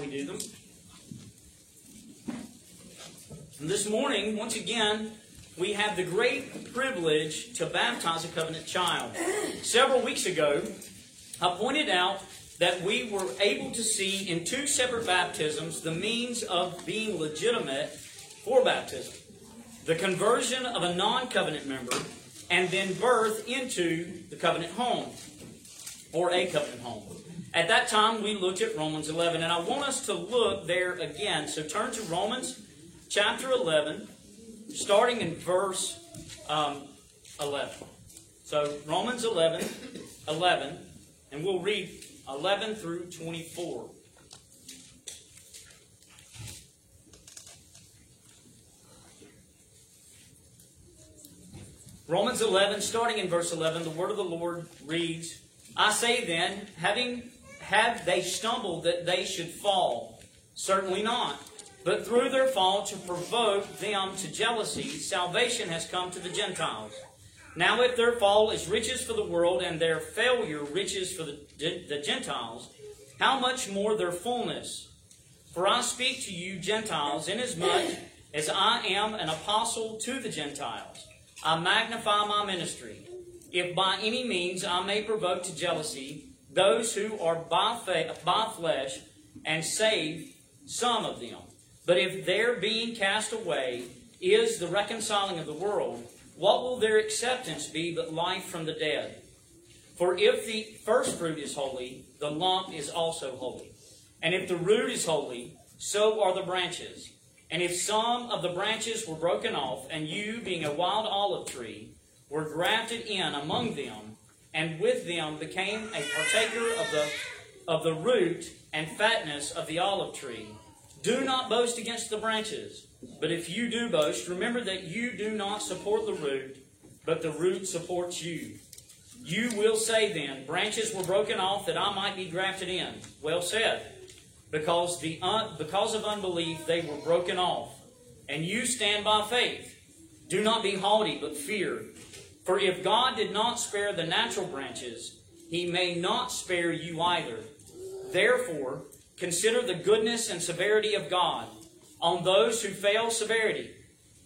we do them. And this morning, once again, we have the great privilege to baptize a covenant child. Several weeks ago, I pointed out that we were able to see in two separate baptisms the means of being legitimate for baptism the conversion of a non covenant member and then birth into the covenant home or a covenant home. At that time, we looked at Romans 11, and I want us to look there again. So turn to Romans chapter 11, starting in verse um, 11. So Romans 11, 11, and we'll read 11 through 24. Romans 11, starting in verse 11, the word of the Lord reads, I say then, having have they stumbled that they should fall? Certainly not. But through their fall to provoke them to jealousy, salvation has come to the Gentiles. Now, if their fall is riches for the world and their failure riches for the, the Gentiles, how much more their fullness? For I speak to you, Gentiles, inasmuch as I am an apostle to the Gentiles. I magnify my ministry. If by any means I may provoke to jealousy those who are by, by flesh and save some of them. But if their being cast away is the reconciling of the world, what will their acceptance be but life from the dead? For if the first fruit is holy, the lump is also holy. And if the root is holy, so are the branches. And if some of the branches were broken off, and you, being a wild olive tree, were grafted in among them, and with them became a partaker of the, of the root and fatness of the olive tree, do not boast against the branches. But if you do boast, remember that you do not support the root, but the root supports you. You will say then, Branches were broken off that I might be grafted in. Well said because, the un- because of unbelief they were broken off. And you stand by faith. Do not be haughty, but fear. For if God did not spare the natural branches, he may not spare you either. Therefore, consider the goodness and severity of God. On those who fail, severity,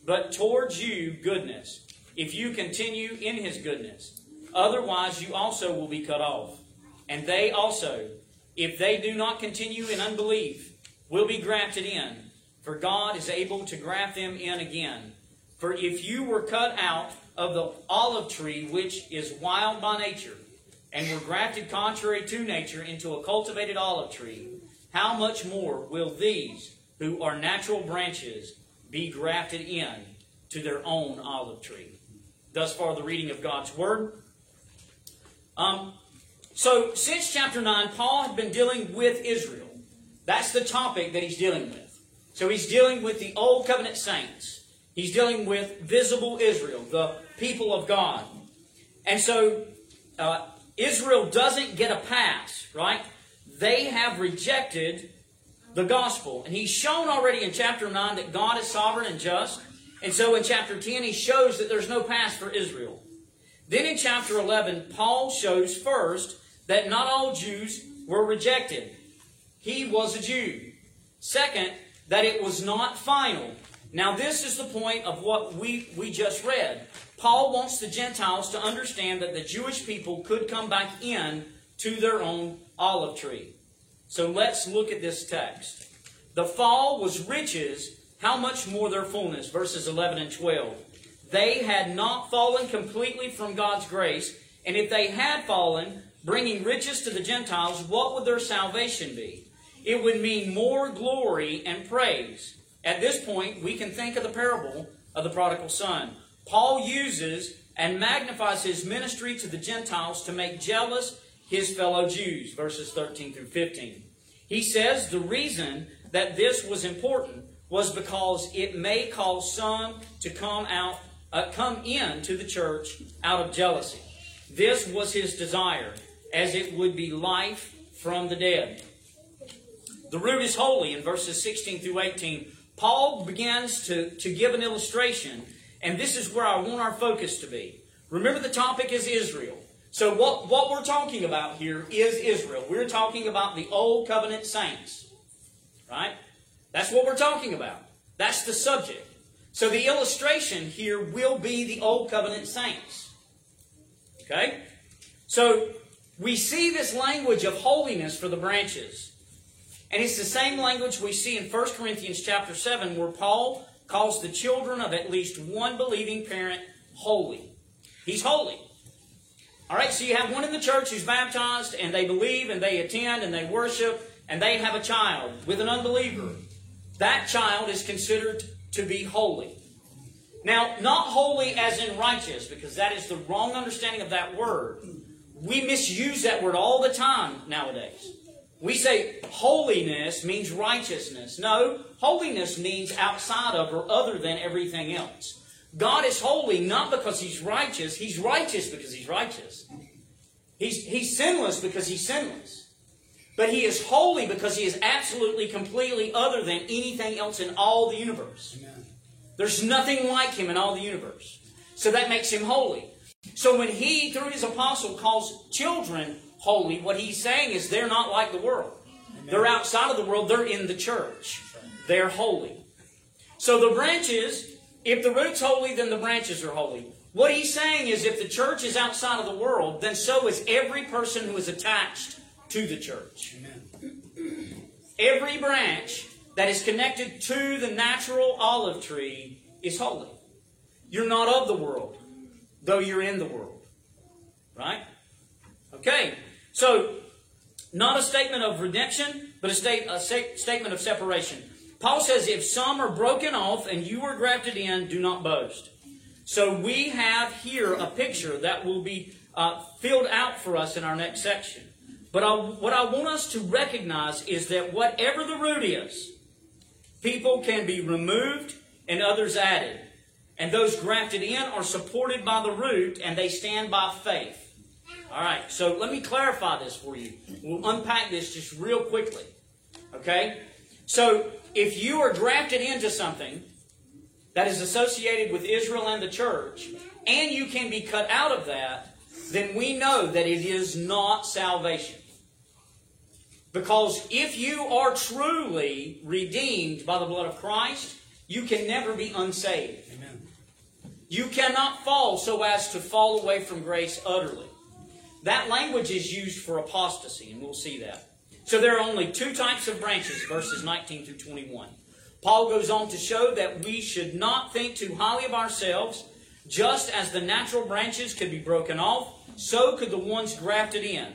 but towards you, goodness, if you continue in his goodness. Otherwise, you also will be cut off. And they also, if they do not continue in unbelief, will be grafted in, for God is able to graft them in again. For if you were cut out of the olive tree, which is wild by nature, and were grafted contrary to nature into a cultivated olive tree, how much more will these, who are natural branches, be grafted in to their own olive tree? Thus far, the reading of God's Word. Um, so, since chapter 9, Paul had been dealing with Israel. That's the topic that he's dealing with. So, he's dealing with the Old Covenant saints. He's dealing with visible Israel, the people of God. And so, uh, Israel doesn't get a pass, right? They have rejected the gospel. And he's shown already in chapter 9 that God is sovereign and just. And so in chapter 10, he shows that there's no pass for Israel. Then in chapter 11, Paul shows first that not all Jews were rejected. He was a Jew. Second, that it was not final. Now, this is the point of what we, we just read. Paul wants the Gentiles to understand that the Jewish people could come back in to their own olive tree. So let's look at this text. The fall was riches, how much more their fullness? Verses 11 and 12. They had not fallen completely from God's grace, and if they had fallen, bringing riches to the Gentiles, what would their salvation be? It would mean more glory and praise. At this point, we can think of the parable of the prodigal son. Paul uses and magnifies his ministry to the Gentiles to make jealous his fellow Jews, verses 13 through 15. He says the reason that this was important was because it may cause some to come out, uh, come in to the church out of jealousy. This was his desire as it would be life from the dead. The root is holy in verses 16 through 18. Paul begins to, to give an illustration, and this is where I want our focus to be. Remember, the topic is Israel. So, what, what we're talking about here is Israel. We're talking about the Old Covenant saints. Right? That's what we're talking about. That's the subject. So the illustration here will be the Old Covenant saints. Okay? So we see this language of holiness for the branches. And it's the same language we see in 1 Corinthians chapter 7 where Paul calls the children of at least one believing parent holy. He's holy. All right, so you have one in the church who's baptized and they believe and they attend and they worship and they have a child with an unbeliever. That child is considered to be holy. Now, not holy as in righteous, because that is the wrong understanding of that word. We misuse that word all the time nowadays. We say holiness means righteousness. No, holiness means outside of or other than everything else. God is holy not because he's righteous, he's righteous because he's righteous. He's, he's sinless because he's sinless. But he is holy because he is absolutely, completely other than anything else in all the universe. Amen. There's nothing like him in all the universe. So that makes him holy. So when he, through his apostle, calls children holy, what he's saying is they're not like the world. They're outside of the world, they're in the church. They're holy. So the branches, if the root's holy, then the branches are holy. What he's saying is if the church is outside of the world, then so is every person who is attached to the church. Amen. Every branch that is connected to the natural olive tree is holy. You're not of the world, though you're in the world. Right? Okay. So, not a statement of redemption, but a, state, a statement of separation. Paul says, if some are broken off and you are grafted in, do not boast. So we have here a picture that will be uh, filled out for us in our next section. But I, what I want us to recognize is that whatever the root is, people can be removed and others added. And those grafted in are supported by the root and they stand by faith. All right, so let me clarify this for you. We'll unpack this just real quickly. Okay? So, if you are drafted into something that is associated with Israel and the church, and you can be cut out of that, then we know that it is not salvation. Because if you are truly redeemed by the blood of Christ, you can never be unsaved. Amen. You cannot fall so as to fall away from grace utterly. That language is used for apostasy, and we'll see that. So there are only two types of branches, verses 19 through 21. Paul goes on to show that we should not think too highly of ourselves. Just as the natural branches could be broken off, so could the ones grafted in.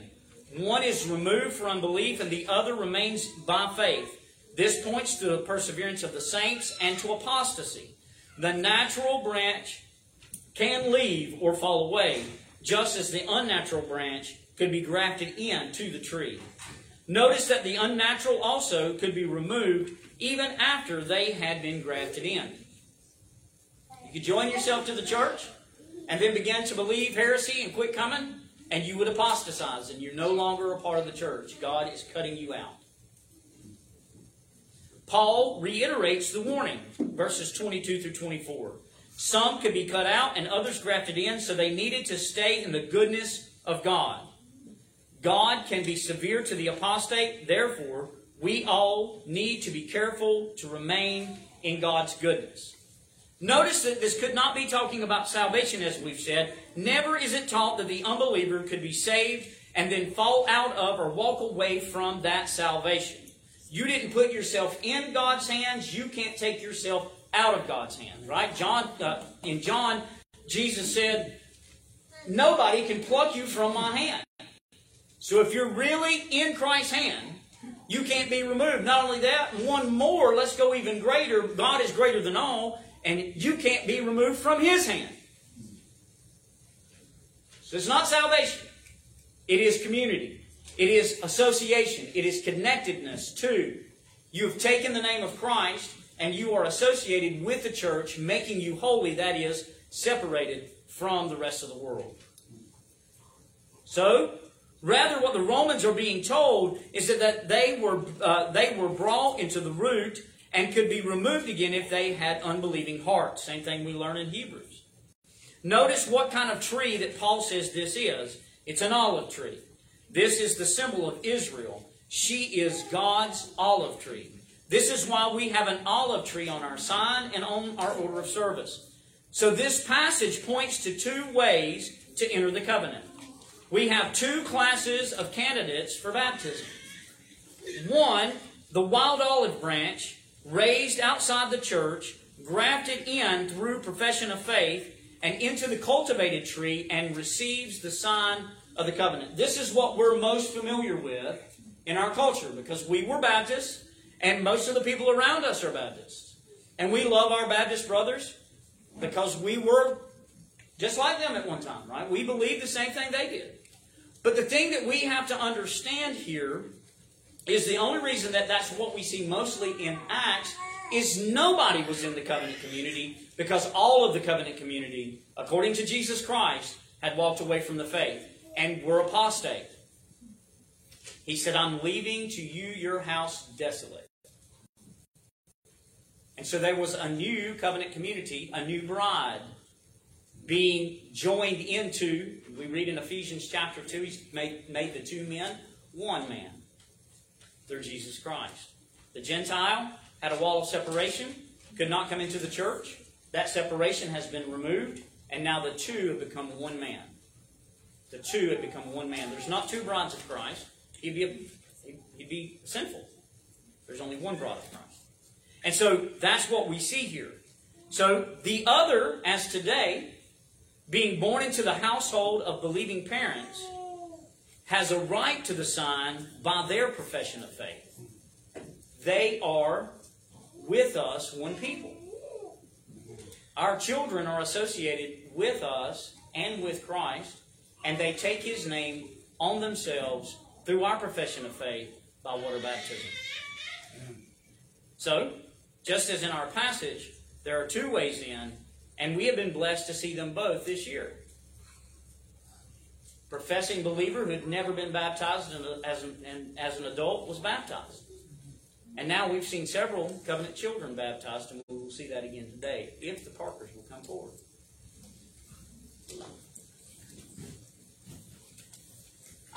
One is removed for unbelief, and the other remains by faith. This points to the perseverance of the saints and to apostasy. The natural branch can leave or fall away, just as the unnatural branch could be grafted in to the tree. Notice that the unnatural also could be removed even after they had been grafted in. You could join yourself to the church and then begin to believe heresy and quit coming and you would apostatize and you're no longer a part of the church. God is cutting you out. Paul reiterates the warning, verses 22 through 24. Some could be cut out and others grafted in, so they needed to stay in the goodness of God. God can be severe to the apostate, therefore, we all need to be careful to remain in God's goodness. Notice that this could not be talking about salvation, as we've said. Never is it taught that the unbeliever could be saved and then fall out of or walk away from that salvation. You didn't put yourself in God's hands. You can't take yourself out of God's hand, right? John, uh, in John, Jesus said, "Nobody can pluck you from my hand." So if you're really in Christ's hand, you can't be removed. Not only that, one more. Let's go even greater. God is greater than all and you can't be removed from His hand. So it's not salvation, it is community, it is association, it is connectedness to. You have taken the name of Christ and you are associated with the church, making you holy, that is, separated from the rest of the world. So, rather, what the Romans are being told is that, they, were, uh, they were brought into the root and could be removed again if they had unbelieving hearts. Same thing we learn in Hebrews. Notice what kind of tree that Paul says this is. It's an olive tree. This is the symbol of Israel. She is God's olive tree. This is why we have an olive tree on our sign and on our order of service. So this passage points to two ways to enter the covenant. We have two classes of candidates for baptism. One, the wild olive branch, raised outside the church, grafted in through profession of faith, and into the cultivated tree, and receives the sign of the covenant. This is what we're most familiar with in our culture because we were Baptists, and most of the people around us are Baptists. And we love our Baptist brothers because we were just like them at one time, right? We believed the same thing they did. But the thing that we have to understand here is the only reason that that's what we see mostly in Acts is nobody was in the covenant community because all of the covenant community, according to Jesus Christ, had walked away from the faith and were apostate. He said, I'm leaving to you your house desolate. And so there was a new covenant community, a new bride being joined into, we read in Ephesians chapter 2, he's made, made the two men one man through Jesus Christ. The Gentile had a wall of separation, could not come into the church. That separation has been removed, and now the two have become one man. The two have become one man. There's not two brides of Christ. He'd be, a, he'd be sinful. There's only one bride of Christ. And so that's what we see here. So the other, as today, being born into the household of believing parents, has a right to the sign by their profession of faith. They are with us one people. Our children are associated with us and with Christ, and they take his name on themselves through our profession of faith by water baptism. So, just as in our passage, there are two ways in, and we have been blessed to see them both this year professing believer who had never been baptized uh, as an, as an adult was baptized. And now we've seen several covenant children baptized, and we will see that again today if the Parkers will come forward.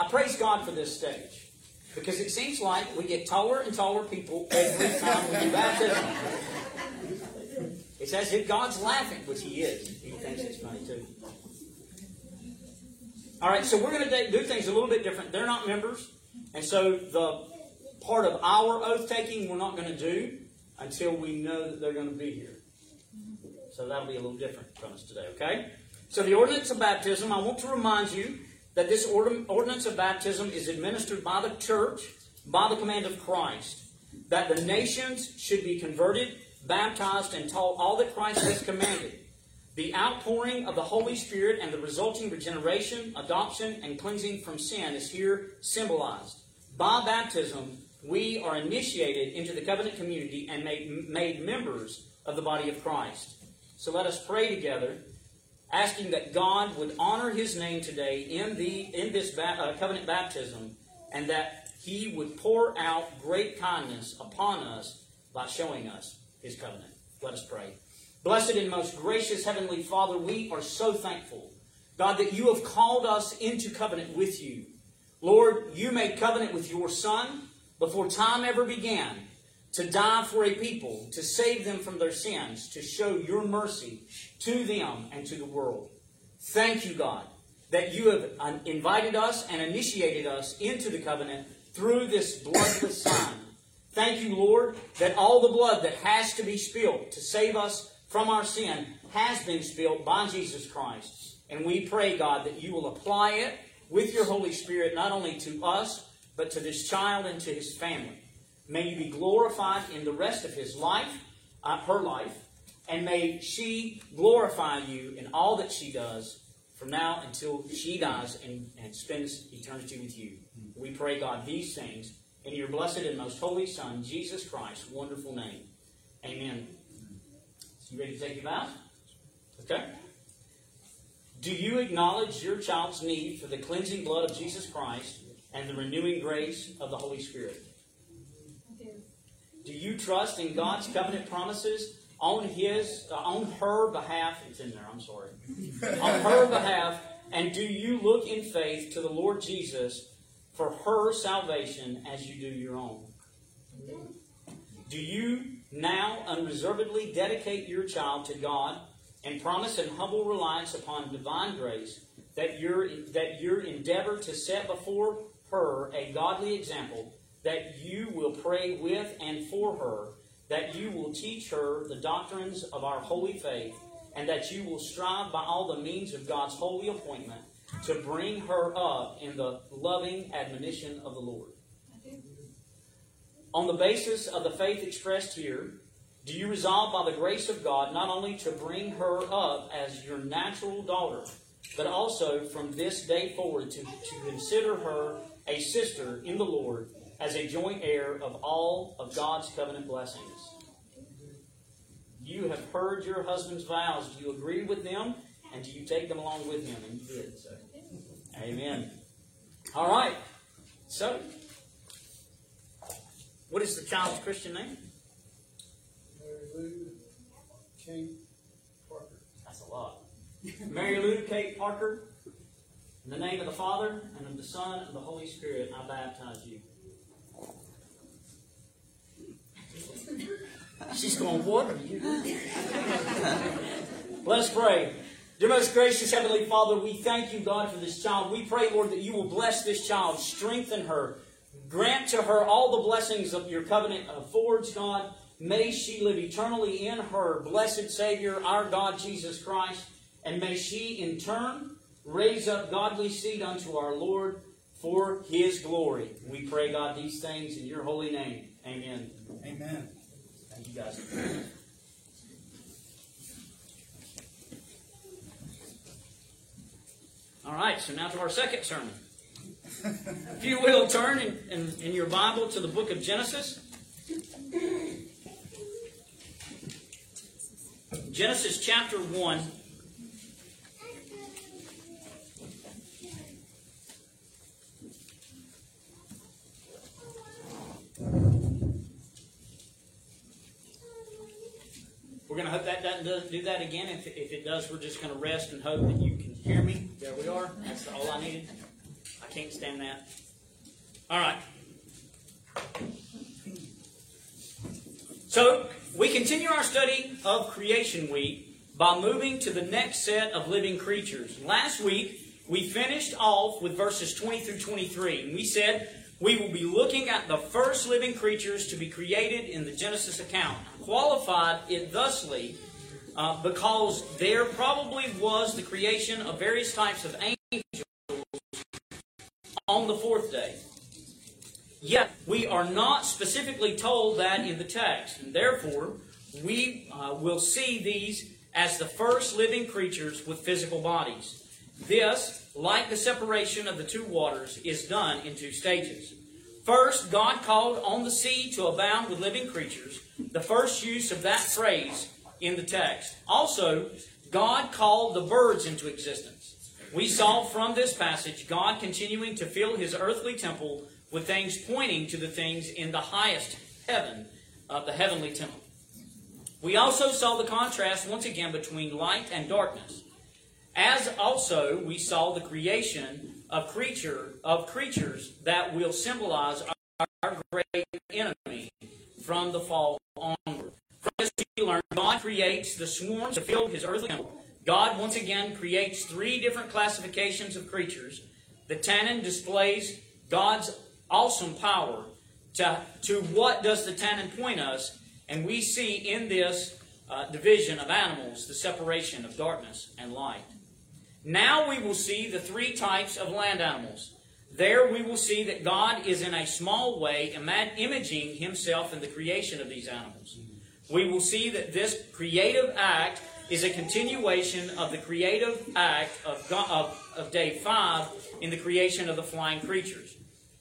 I praise God for this stage because it seems like we get taller and taller people every time we do baptism. It's as if God's laughing, which He is. He thinks it's funny too. All right, so we're going to do things a little bit different. They're not members, and so the part of our oath taking we're not going to do until we know that they're going to be here. So that'll be a little different from us today, okay? So the ordinance of baptism, I want to remind you that this ordinance of baptism is administered by the church by the command of Christ, that the nations should be converted, baptized, and taught all that Christ has commanded the outpouring of the Holy Spirit and the resulting regeneration, adoption, and cleansing from sin is here symbolized. By baptism, we are initiated into the covenant community and made, made members of the body of Christ. So let us pray together, asking that God would honor His name today in, the, in this ba- uh, covenant baptism and that He would pour out great kindness upon us by showing us His covenant. Let us pray. Blessed and most gracious Heavenly Father, we are so thankful, God, that you have called us into covenant with you. Lord, you made covenant with your Son before time ever began to die for a people, to save them from their sins, to show your mercy to them and to the world. Thank you, God, that you have invited us and initiated us into the covenant through this bloodless Son. Thank you, Lord, that all the blood that has to be spilled to save us from our sin has been spilled by Jesus Christ. And we pray, God, that you will apply it with your Holy Spirit not only to us, but to this child and to his family. May you be glorified in the rest of his life, uh, her life, and may she glorify you in all that she does from now until she dies and, and spends eternity with you. We pray, God, these things in your blessed and most holy Son, Jesus Christ's wonderful name. Amen. You ready to take your vows? Okay. Do you acknowledge your child's need for the cleansing blood of Jesus Christ and the renewing grace of the Holy Spirit? I do. Do you trust in God's covenant promises on his, uh, on her behalf? It's in there. I'm sorry. on her behalf, and do you look in faith to the Lord Jesus for her salvation as you do your own? Do you now unreservedly dedicate your child to God and promise in humble reliance upon divine grace that your, that your endeavor to set before her a godly example, that you will pray with and for her, that you will teach her the doctrines of our holy faith, and that you will strive by all the means of God's holy appointment to bring her up in the loving admonition of the Lord. On the basis of the faith expressed here, do you resolve by the grace of God not only to bring her up as your natural daughter, but also from this day forward to, to consider her a sister in the Lord as a joint heir of all of God's covenant blessings? You have heard your husband's vows. Do you agree with them? And do you take them along with him? And you did so. Amen. All right. So, what is the child's Christian name? Mary Lou Kate Parker. That's a lot. Mary Lou Kate Parker. In the name of the Father, and of the Son, and of the Holy Spirit, I baptize you. She's going, What are you doing? Let's pray. Dear most gracious Heavenly Father, we thank you, God, for this child. We pray, Lord, that you will bless this child, strengthen her, grant to her all the blessings of your covenant affords, God. May she live eternally in her blessed Savior, our God Jesus Christ, and may she in turn raise up godly seed unto our Lord for his glory. We pray, God, these things in your holy name. Amen. Amen. Thank you, guys. All right, so now to our second sermon. If you will, turn in, in, in your Bible to the book of Genesis. Genesis chapter 1. We're going to hope that doesn't do that again. If, if it does, we're just going to rest and hope that you can hear me. There we are. That's all I needed. I can't stand that. All right. So, we continue our study of Creation Week by moving to the next set of living creatures. Last week, we finished off with verses 20 through 23, and we said we will be looking at the first living creatures to be created in the Genesis account. Qualified it thusly uh, because there probably was the creation of various types of angels on the fourth day. Yet, we are not specifically told that in the text, and therefore, we uh, will see these as the first living creatures with physical bodies. This, like the separation of the two waters, is done in two stages. First, God called on the sea to abound with living creatures, the first use of that phrase in the text. Also, God called the birds into existence. We saw from this passage God continuing to fill his earthly temple with things pointing to the things in the highest heaven of the heavenly temple. We also saw the contrast once again between light and darkness. As also we saw the creation of creature of creatures that will symbolize our, our great enemy from the fall onward. From this we learn God creates the swarms to fill his earthly temple. God once again creates three different classifications of creatures. The Tannan displays God's awesome power. To, to what does the Tannan point us? And we see in this uh, division of animals the separation of darkness and light. Now we will see the three types of land animals. There we will see that God is in a small way imaging himself in the creation of these animals. We will see that this creative act is a continuation of the creative act of, God, of, of day 5 in the creation of the flying creatures.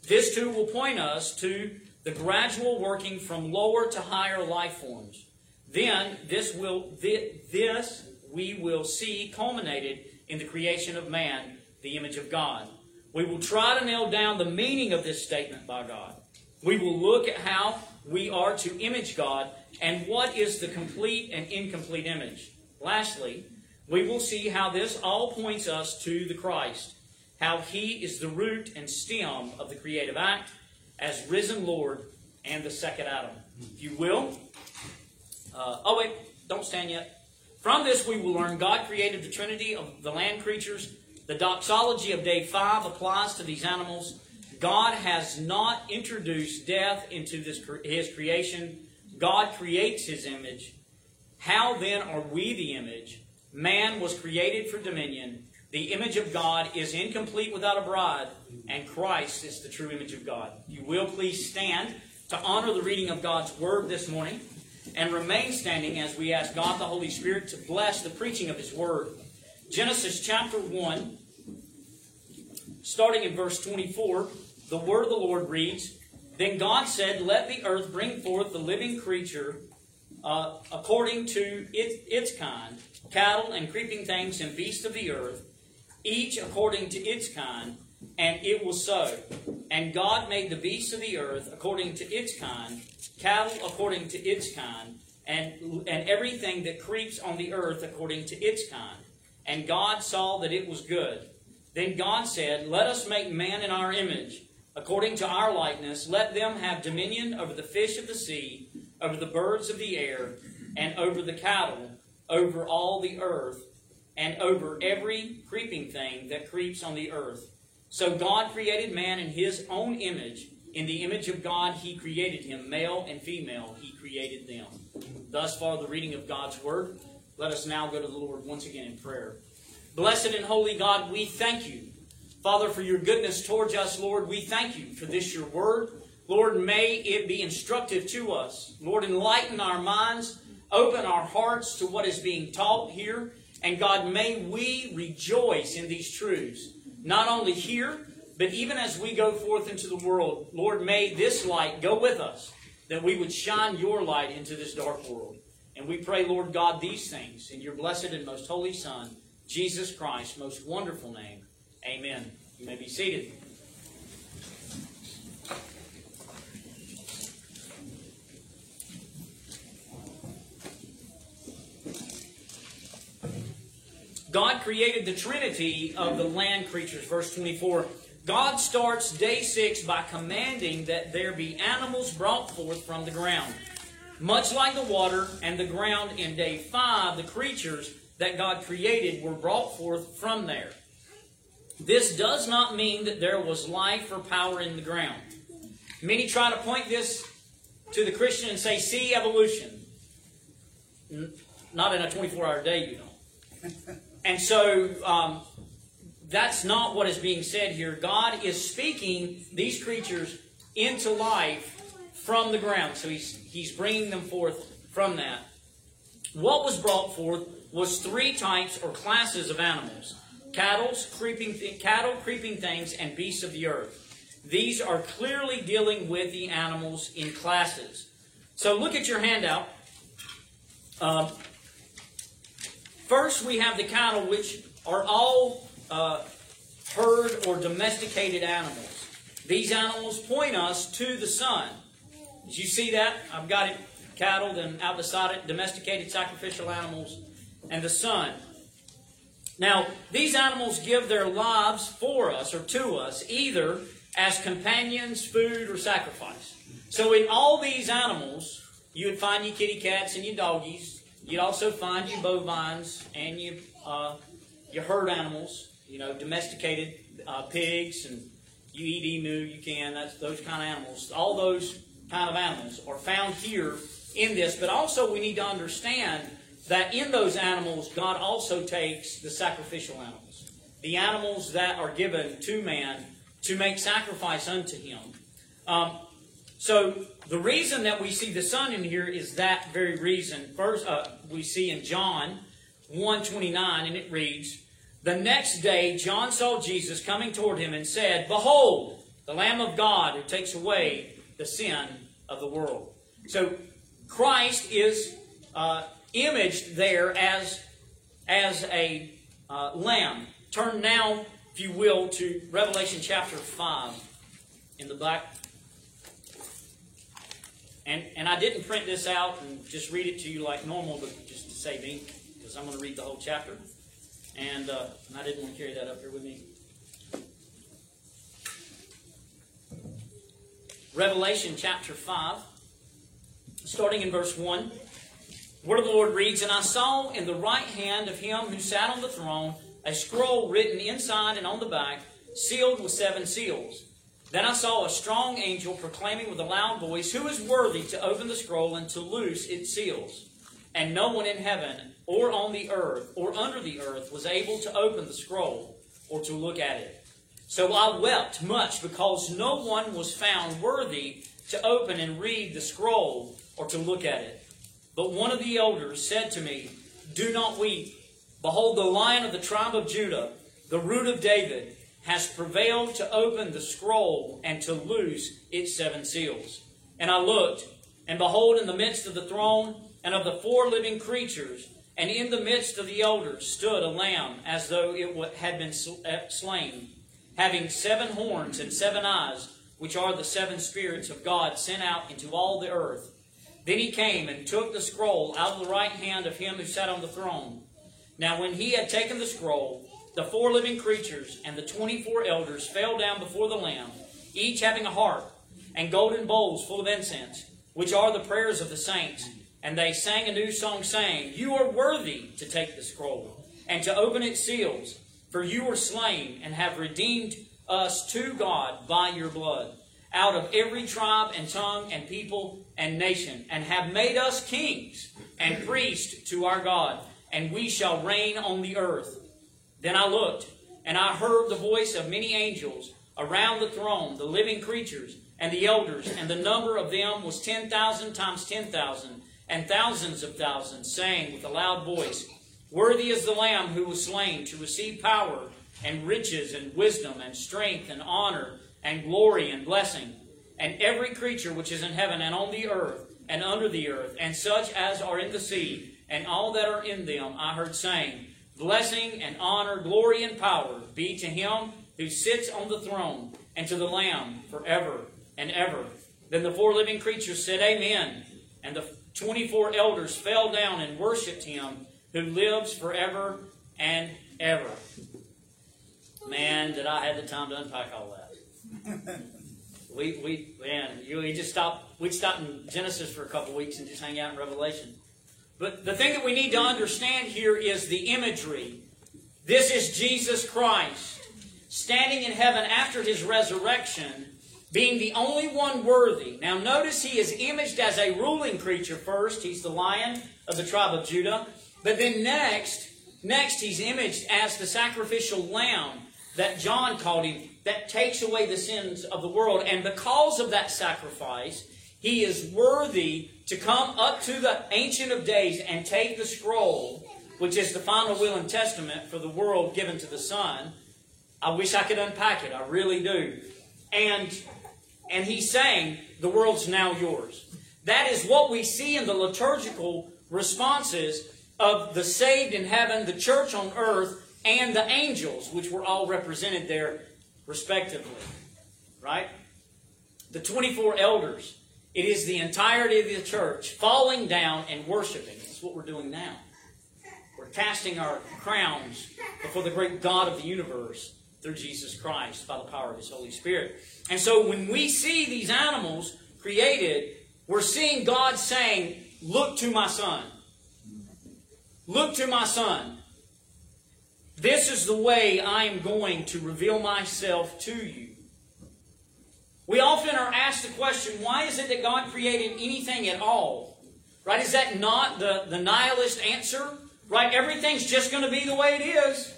This too will point us to the gradual working from lower to higher life forms. Then this will this we will see culminated in the creation of man, the image of God. We will try to nail down the meaning of this statement by God. We will look at how we are to image God and what is the complete and incomplete image. Lastly, we will see how this all points us to the Christ, how he is the root and stem of the creative act as risen Lord and the second Adam. if you will. Uh, oh, wait, don't stand yet. From this, we will learn God created the Trinity of the land creatures. The doxology of day 5 applies to these animals. God has not introduced death into this, his creation. God creates his image. How then are we the image? Man was created for dominion. The image of God is incomplete without a bride, and Christ is the true image of God. You will please stand to honor the reading of God's word this morning and remain standing as we ask God the Holy Spirit to bless the preaching of his word. Genesis chapter 1, starting in verse 24, the word of the Lord reads Then God said, Let the earth bring forth the living creature uh, according to it, its kind, cattle and creeping things and beasts of the earth, each according to its kind, and it was so. And God made the beasts of the earth according to its kind, cattle according to its kind, and, and everything that creeps on the earth according to its kind. And God saw that it was good. Then God said, Let us make man in our image, according to our likeness. Let them have dominion over the fish of the sea, over the birds of the air, and over the cattle, over all the earth, and over every creeping thing that creeps on the earth. So God created man in his own image. In the image of God, he created him. Male and female, he created them. Thus far, the reading of God's word. Let us now go to the Lord once again in prayer. Blessed and holy God, we thank you, Father, for your goodness towards us, Lord. We thank you for this, your word. Lord, may it be instructive to us. Lord, enlighten our minds, open our hearts to what is being taught here. And God, may we rejoice in these truths, not only here, but even as we go forth into the world. Lord, may this light go with us, that we would shine your light into this dark world. And we pray, Lord God, these things in your blessed and most holy Son. Jesus Christ, most wonderful name. Amen. You may be seated. God created the trinity of the land creatures. Verse 24. God starts day 6 by commanding that there be animals brought forth from the ground. Much like the water and the ground in day 5, the creatures that God created were brought forth from there. This does not mean that there was life or power in the ground. Many try to point this to the Christian and say, see evolution. Not in a 24 hour day, you know. And so um, that's not what is being said here. God is speaking these creatures into life from the ground. So he's, he's bringing them forth from that. What was brought forth was three types or classes of animals cattle, creeping, th- cattle, creeping things, and beasts of the earth. These are clearly dealing with the animals in classes. So look at your handout. Um, first, we have the cattle, which are all uh, herd or domesticated animals. These animals point us to the Son. Did you see that? I've got it cattle, and out beside it, domesticated sacrificial animals and the Son. Now, these animals give their lives for us or to us, either as companions, food, or sacrifice. So, in all these animals, you would find your kitty cats and your doggies. You'd also find your bovines and your uh, your herd animals. You know, domesticated uh, pigs, and you eat emu. You can. That's those kind of animals. All those kind of animals are found here in this. But also, we need to understand that in those animals, God also takes the sacrificial animals, the animals that are given to man to make sacrifice unto him. Um, so the reason that we see the Son in here is that very reason. First, uh, we see in John 1.29, and it reads, The next day John saw Jesus coming toward him and said, Behold, the Lamb of God who takes away the sin of the world. So Christ is uh, imaged there as, as a uh, lamb. Turn now, if you will, to Revelation chapter 5 in the back. And, and I didn't print this out and just read it to you like normal, but just to save ink, because I'm going to read the whole chapter. And, uh, and I didn't want to carry that up here with me. Revelation chapter 5. starting in verse 1. The word of the Lord reads, And I saw in the right hand of him who sat on the throne a scroll written inside and on the back, sealed with seven seals. Then I saw a strong angel proclaiming with a loud voice, Who is worthy to open the scroll and to loose its seals? And no one in heaven, or on the earth, or under the earth was able to open the scroll, or to look at it. So I wept much because no one was found worthy to open and read the scroll, or to look at it. But one of the elders said to me, Do not weep. Behold, the lion of the tribe of Judah, the root of David, has prevailed to open the scroll and to loose its seven seals. And I looked, and behold, in the midst of the throne and of the four living creatures, and in the midst of the elders stood a lamb as though it had been uh, slain, having seven horns and seven eyes, which are the seven spirits of God sent out into all the earth. Then he came and took the scroll out of the right hand of him who sat on the throne. Now, when he had taken the scroll, the four living creatures and the twenty four elders fell down before the Lamb, each having a harp and golden bowls full of incense, which are the prayers of the saints. And they sang a new song, saying, You are worthy to take the scroll and to open its seals, for you were slain and have redeemed us to God by your blood out of every tribe and tongue and people and nation, and have made us kings and priests to our God, and we shall reign on the earth. Then I looked, and I heard the voice of many angels around the throne, the living creatures, and the elders, and the number of them was ten thousand times ten thousand, and thousands of thousands, saying with a loud voice, Worthy is the Lamb who was slain to receive power and riches and wisdom and strength and honor and glory and blessing. And every creature which is in heaven and on the earth and under the earth, and such as are in the sea, and all that are in them, I heard saying, Blessing and honor, glory and power be to him who sits on the throne and to the Lamb forever and ever. Then the four living creatures said, Amen. And the 24 elders fell down and worshipped him who lives forever and ever. Man, did I have the time to unpack all that. we, we, man, you, we just stopped, we'd stop in Genesis for a couple weeks and just hang out in Revelation. But the thing that we need to understand here is the imagery. This is Jesus Christ standing in heaven after his resurrection, being the only one worthy. Now, notice he is imaged as a ruling creature first. He's the lion of the tribe of Judah. But then next, next he's imaged as the sacrificial lamb that John called him, that takes away the sins of the world. And because of that sacrifice, he is worthy to come up to the Ancient of Days and take the scroll, which is the final will and testament for the world given to the Son. I wish I could unpack it. I really do. And, and he's saying, the world's now yours. That is what we see in the liturgical responses of the saved in heaven, the church on earth, and the angels, which were all represented there respectively. Right? The 24 elders. It is the entirety of the church falling down and worshiping. That's what we're doing now. We're casting our crowns before the great God of the universe through Jesus Christ by the power of His Holy Spirit. And so when we see these animals created, we're seeing God saying, Look to my son. Look to my son. This is the way I am going to reveal myself to you. We often are asked the question, why is it that God created anything at all? Right? Is that not the, the nihilist answer? Right? Everything's just going to be the way it is.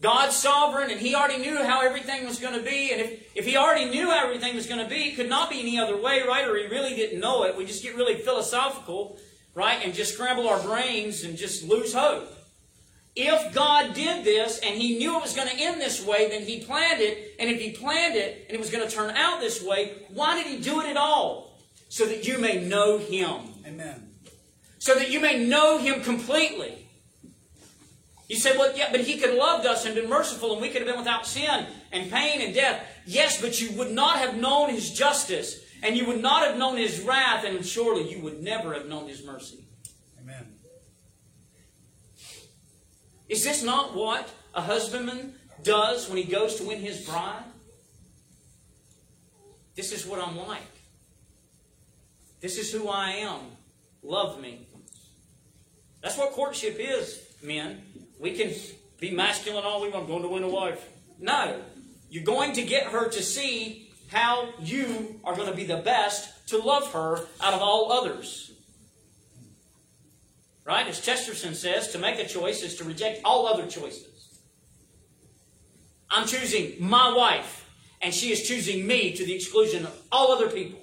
God's sovereign, and He already knew how everything was going to be. And if, if He already knew how everything was going to be, it could not be any other way, right? Or He really didn't know it. We just get really philosophical, right? And just scramble our brains and just lose hope. If God did this and He knew it was going to end this way, then He planned it. And if He planned it and it was going to turn out this way, why did He do it at all? So that you may know Him. Amen. So that you may know Him completely. You say, well, yeah, but He could have loved us and been merciful and we could have been without sin and pain and death. Yes, but you would not have known His justice and you would not have known His wrath and surely you would never have known His mercy. Amen. Is this not what a husbandman does when he goes to win his bride? This is what I'm like. This is who I am. love me. That's what courtship is, men. We can be masculine all we want, going to win a wife. No. You're going to get her to see how you are going to be the best to love her out of all others. Right? As Chesterton says, to make a choice is to reject all other choices. I'm choosing my wife, and she is choosing me to the exclusion of all other people.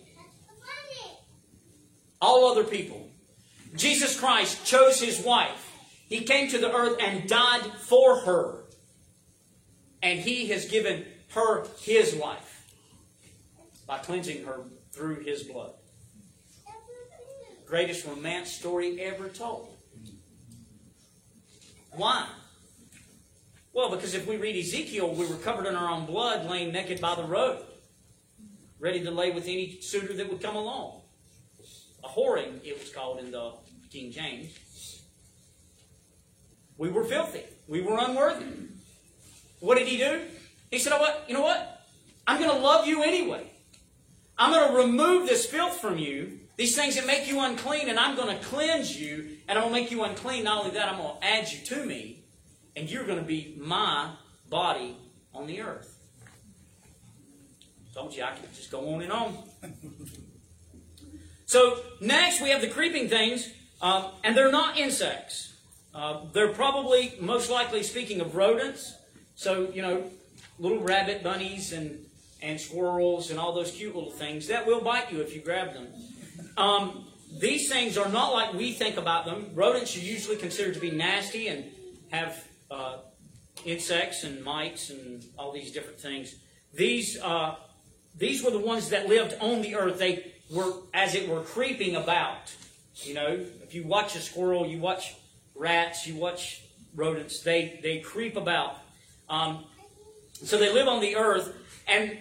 All other people. Jesus Christ chose his wife. He came to the earth and died for her. And he has given her his life by cleansing her through his blood. Greatest romance story ever told. Why? Well, because if we read Ezekiel, we were covered in our own blood, laying naked by the road, ready to lay with any suitor that would come along. A whoring, it was called in the King James. We were filthy. We were unworthy. What did he do? He said, oh, what? You know what? I'm going to love you anyway. I'm going to remove this filth from you, these things that make you unclean, and I'm going to cleanse you, and I'm going to make you unclean. Not only that, I'm going to add you to me, and you're going to be my body on the earth. Told you I could just go on and on. so, next we have the creeping things, um, and they're not insects. Uh, they're probably, most likely, speaking of rodents. So, you know, little rabbit bunnies and, and squirrels and all those cute little things that will bite you if you grab them. Um, these things are not like we think about them. Rodents are usually considered to be nasty and have uh, insects and mites and all these different things. These, uh, these were the ones that lived on the earth. They were, as it were, creeping about. You know, if you watch a squirrel, you watch rats, you watch rodents, they, they creep about. Um, so they live on the earth. And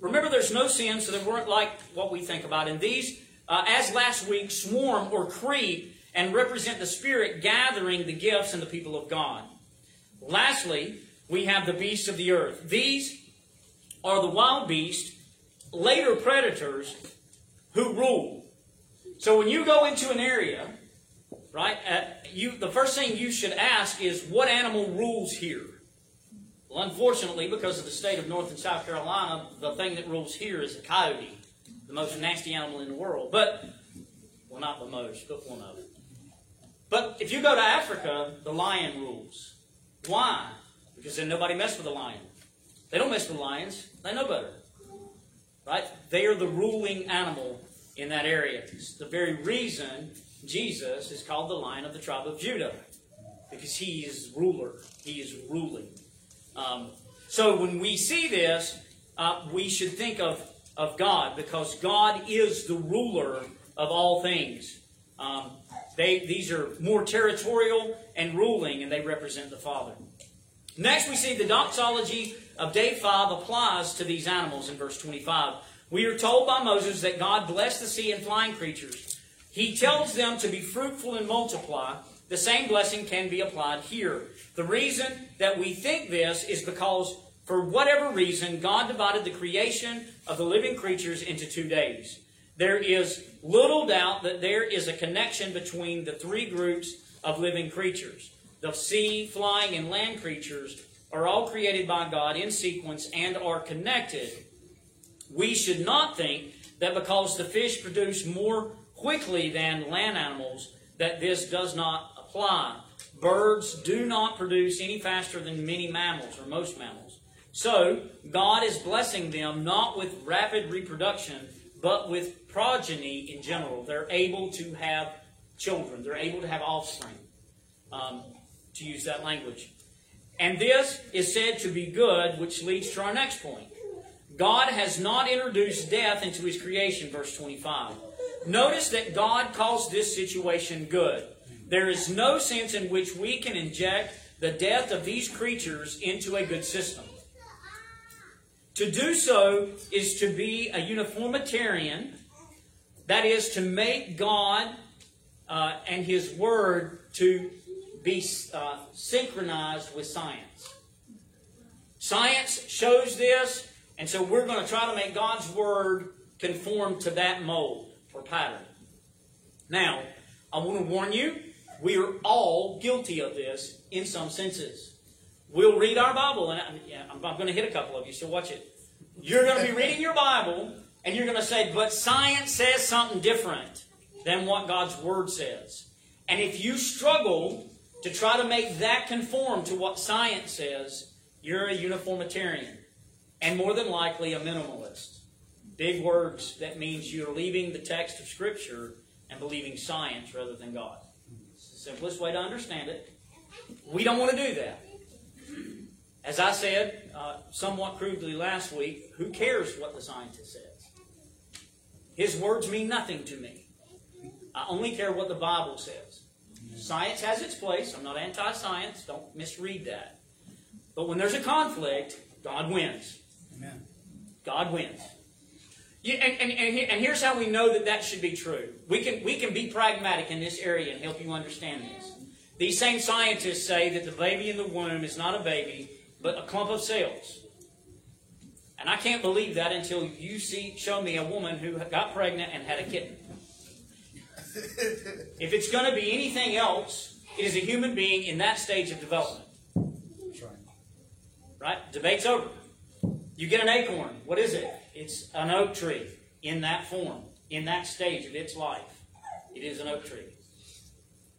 remember, there's no sin, so they weren't like what we think about. And these, uh, as last week, swarm or creep and represent the Spirit gathering the gifts and the people of God. Lastly, we have the beasts of the earth. These are the wild beasts, later predators, who rule. So when you go into an area, right, uh, you, the first thing you should ask is, what animal rules here? Well, unfortunately, because of the state of North and South Carolina, the thing that rules here is a coyote, the most nasty animal in the world. But, well, not the most, but one of them. But if you go to Africa, the lion rules. Why? Because then nobody mess with the lion. They don't mess with lions. They know better. Right? They are the ruling animal in that area. It's the very reason Jesus is called the lion of the tribe of Judah. Because he is ruler. He is ruling. Um, so when we see this, uh, we should think of, of God because God is the ruler of all things. Um, they, these are more territorial and ruling, and they represent the Father. Next, we see the doxology of day 5 applies to these animals in verse 25. We are told by Moses that God blessed the sea and flying creatures. He tells them to be fruitful and multiply. The same blessing can be applied here. The reason that we think this is because, for whatever reason, God divided the creation of the living creatures into two days. There is little doubt that there is a connection between the three groups of living creatures. The sea, flying, and land creatures are all created by God in sequence and are connected. We should not think that because the fish produce more quickly than land animals, that this does not apply. Birds do not produce any faster than many mammals or most mammals. So, God is blessing them not with rapid reproduction, but with progeny in general. They're able to have children, they're able to have offspring, um, to use that language. And this is said to be good, which leads to our next point. God has not introduced death into his creation, verse 25. Notice that God calls this situation good. There is no sense in which we can inject the death of these creatures into a good system. To do so is to be a uniformitarian, that is, to make God uh, and His Word to be uh, synchronized with science. Science shows this, and so we're going to try to make God's Word conform to that mold or pattern. Now, I want to warn you, we are all guilty of this in some senses. We'll read our Bible, and I, yeah, I'm, I'm going to hit a couple of you, so watch it. You're going to be reading your Bible, and you're going to say, but science says something different than what God's Word says. And if you struggle to try to make that conform to what science says, you're a uniformitarian. And more than likely, a minimalist. Big words that means you're leaving the text of Scripture and believing science rather than God. It's the simplest way to understand it. We don't want to do that. As I said uh, somewhat crudely last week, who cares what the scientist says? His words mean nothing to me. I only care what the Bible says. Science has its place. I'm not anti science. Don't misread that. But when there's a conflict, God wins. Amen. God wins. Yeah, and, and, and, and here's how we know that that should be true. We can, we can be pragmatic in this area and help you understand this. These same scientists say that the baby in the womb is not a baby, but a clump of cells. And I can't believe that until you see show me a woman who got pregnant and had a kitten. if it's going to be anything else, it is a human being in that stage of development. That's right. Right? Debate's over. You get an acorn. What is it? It's an oak tree in that form, in that stage of its life. It is an oak tree.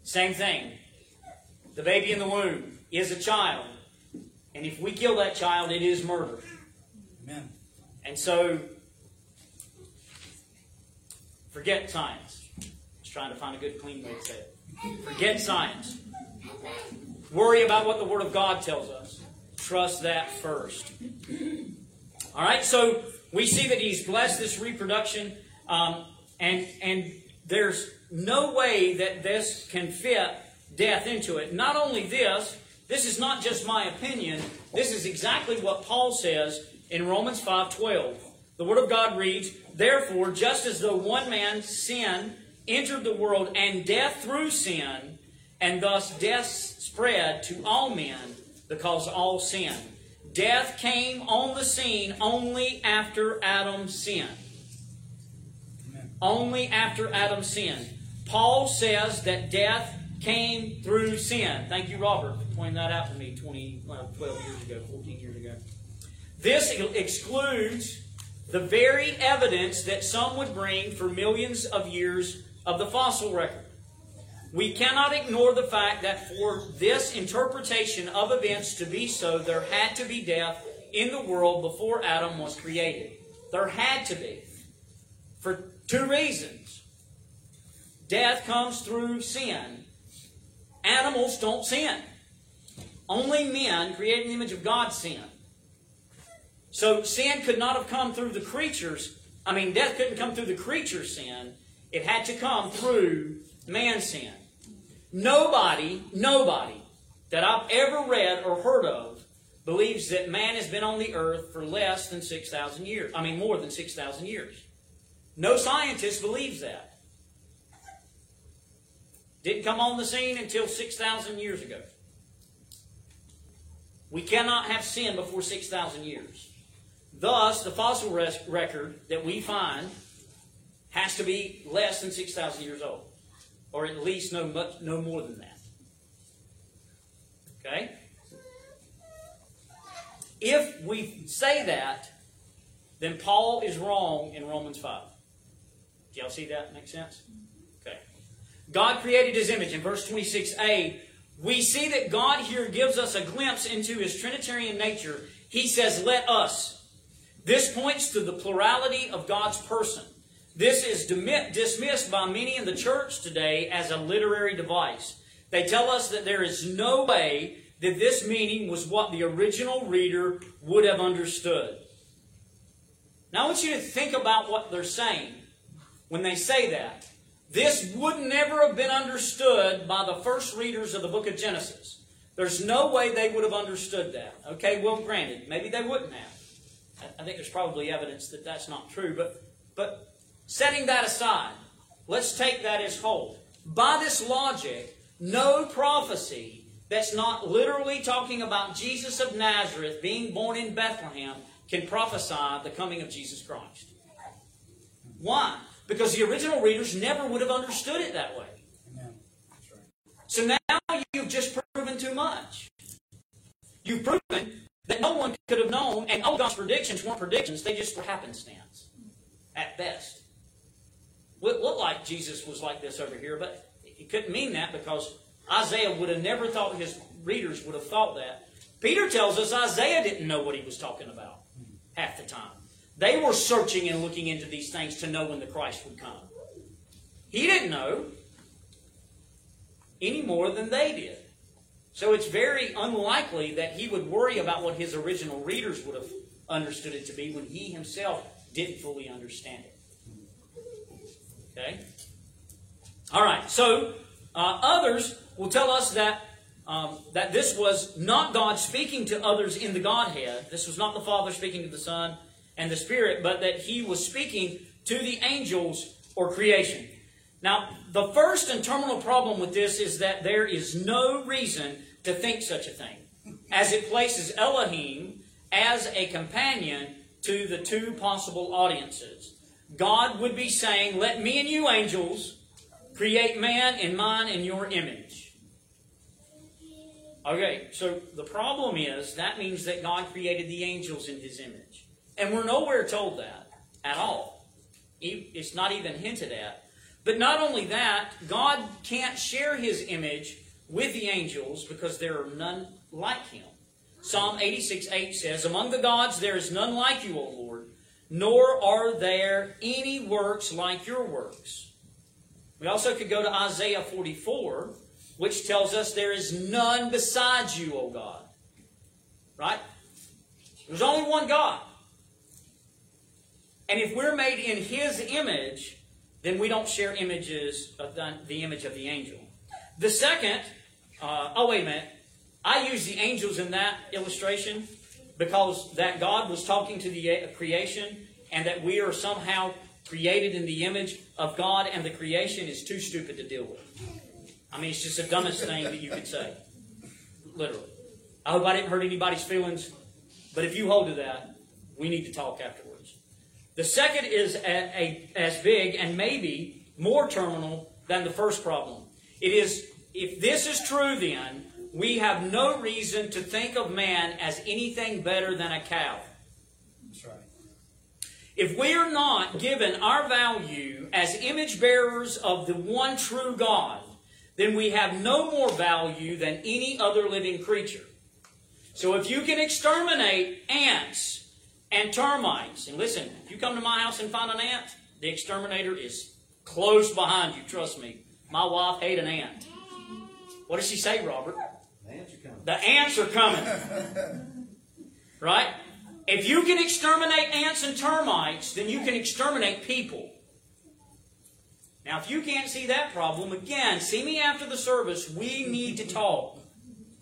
Same thing. The baby in the womb is a child. And if we kill that child, it is murder. Amen. And so, forget science. Just trying to find a good, clean way to say it. Forget science. Worry about what the Word of God tells us. Trust that first. All right, so we see that he's blessed this reproduction, um, and and there's no way that this can fit death into it. Not only this, this is not just my opinion. This is exactly what Paul says in Romans 5:12. The Word of God reads, "Therefore, just as though one man's sin entered the world, and death through sin, and thus death spread to all men because all sinned." Death came on the scene only after Adam sinned. Amen. Only after Adam sinned. Paul says that death came through sin. Thank you, Robert, for pointing that out to me 20, well, 12 years ago, 14 years ago. This excludes the very evidence that some would bring for millions of years of the fossil record. We cannot ignore the fact that for this interpretation of events to be so, there had to be death in the world before Adam was created. There had to be. For two reasons. Death comes through sin. Animals don't sin. Only men, created in the image of God, sin. So sin could not have come through the creature's, I mean, death couldn't come through the creature's sin. It had to come through man's sin. Nobody, nobody that I've ever read or heard of believes that man has been on the earth for less than 6,000 years. I mean, more than 6,000 years. No scientist believes that. Didn't come on the scene until 6,000 years ago. We cannot have sin before 6,000 years. Thus, the fossil record that we find has to be less than 6,000 years old, or at least no, much, no more than that. Okay? If we say that, then Paul is wrong in Romans 5. Do y'all see that? Make sense? Okay. God created his image. In verse 26a, we see that God here gives us a glimpse into his Trinitarian nature. He says, let us. This points to the plurality of God's person. This is dismissed by many in the church today as a literary device. They tell us that there is no way that this meaning was what the original reader would have understood. Now I want you to think about what they're saying when they say that. This would never have been understood by the first readers of the book of Genesis. There's no way they would have understood that. Okay, well, granted, maybe they wouldn't have. I think there's probably evidence that that's not true, but, but setting that aside, let's take that as whole. By this logic, no prophecy that's not literally talking about Jesus of Nazareth being born in Bethlehem can prophesy the coming of Jesus Christ. Why? Because the original readers never would have understood it that way. So now you've just proven too much. You've proven that no one could have known, and all God's predictions weren't predictions, they just were happenstance at best. It looked like Jesus was like this over here, but it couldn't mean that because Isaiah would have never thought his readers would have thought that. Peter tells us Isaiah didn't know what he was talking about half the time. They were searching and looking into these things to know when the Christ would come. He didn't know any more than they did. So it's very unlikely that he would worry about what his original readers would have understood it to be when he himself didn't fully understand it. Okay? All right, so uh, others will tell us that um, that this was not God speaking to others in the Godhead. This was not the Father speaking to the Son and the Spirit, but that He was speaking to the angels or creation. Now, the first and terminal problem with this is that there is no reason to think such a thing, as it places Elohim as a companion to the two possible audiences. God would be saying, Let me and you angels create man in mine and your image. Okay, so the problem is that means that God created the angels in his image. And we're nowhere told that at all. It's not even hinted at. But not only that, God can't share his image with the angels because there are none like him. Psalm 86 8 says, Among the gods there is none like you, O Lord, nor are there any works like your works. We also could go to Isaiah 44, which tells us there is none besides you, O God. Right? There's only one God. And if we're made in His image, then we don't share images of the, the image of the angel. The second, uh, oh, wait a minute. I use the angels in that illustration because that God was talking to the creation and that we are somehow created in the image of God and the creation is too stupid to deal with. I mean, it's just the dumbest thing that you could say. Literally. I hope I didn't hurt anybody's feelings, but if you hold to that, we need to talk afterwards. The second is a, a, as big and maybe more terminal than the first problem. It is, if this is true, then we have no reason to think of man as anything better than a cow. If we are not given our value as image bearers of the one true God, then we have no more value than any other living creature. So if you can exterminate ants and termites, and listen, if you come to my house and find an ant, the exterminator is close behind you, trust me. My wife hates an ant. What does she say, Robert? The ants are coming. The ants are coming. right? If you can exterminate ants and termites, then you can exterminate people. Now, if you can't see that problem, again, see me after the service. We need to talk.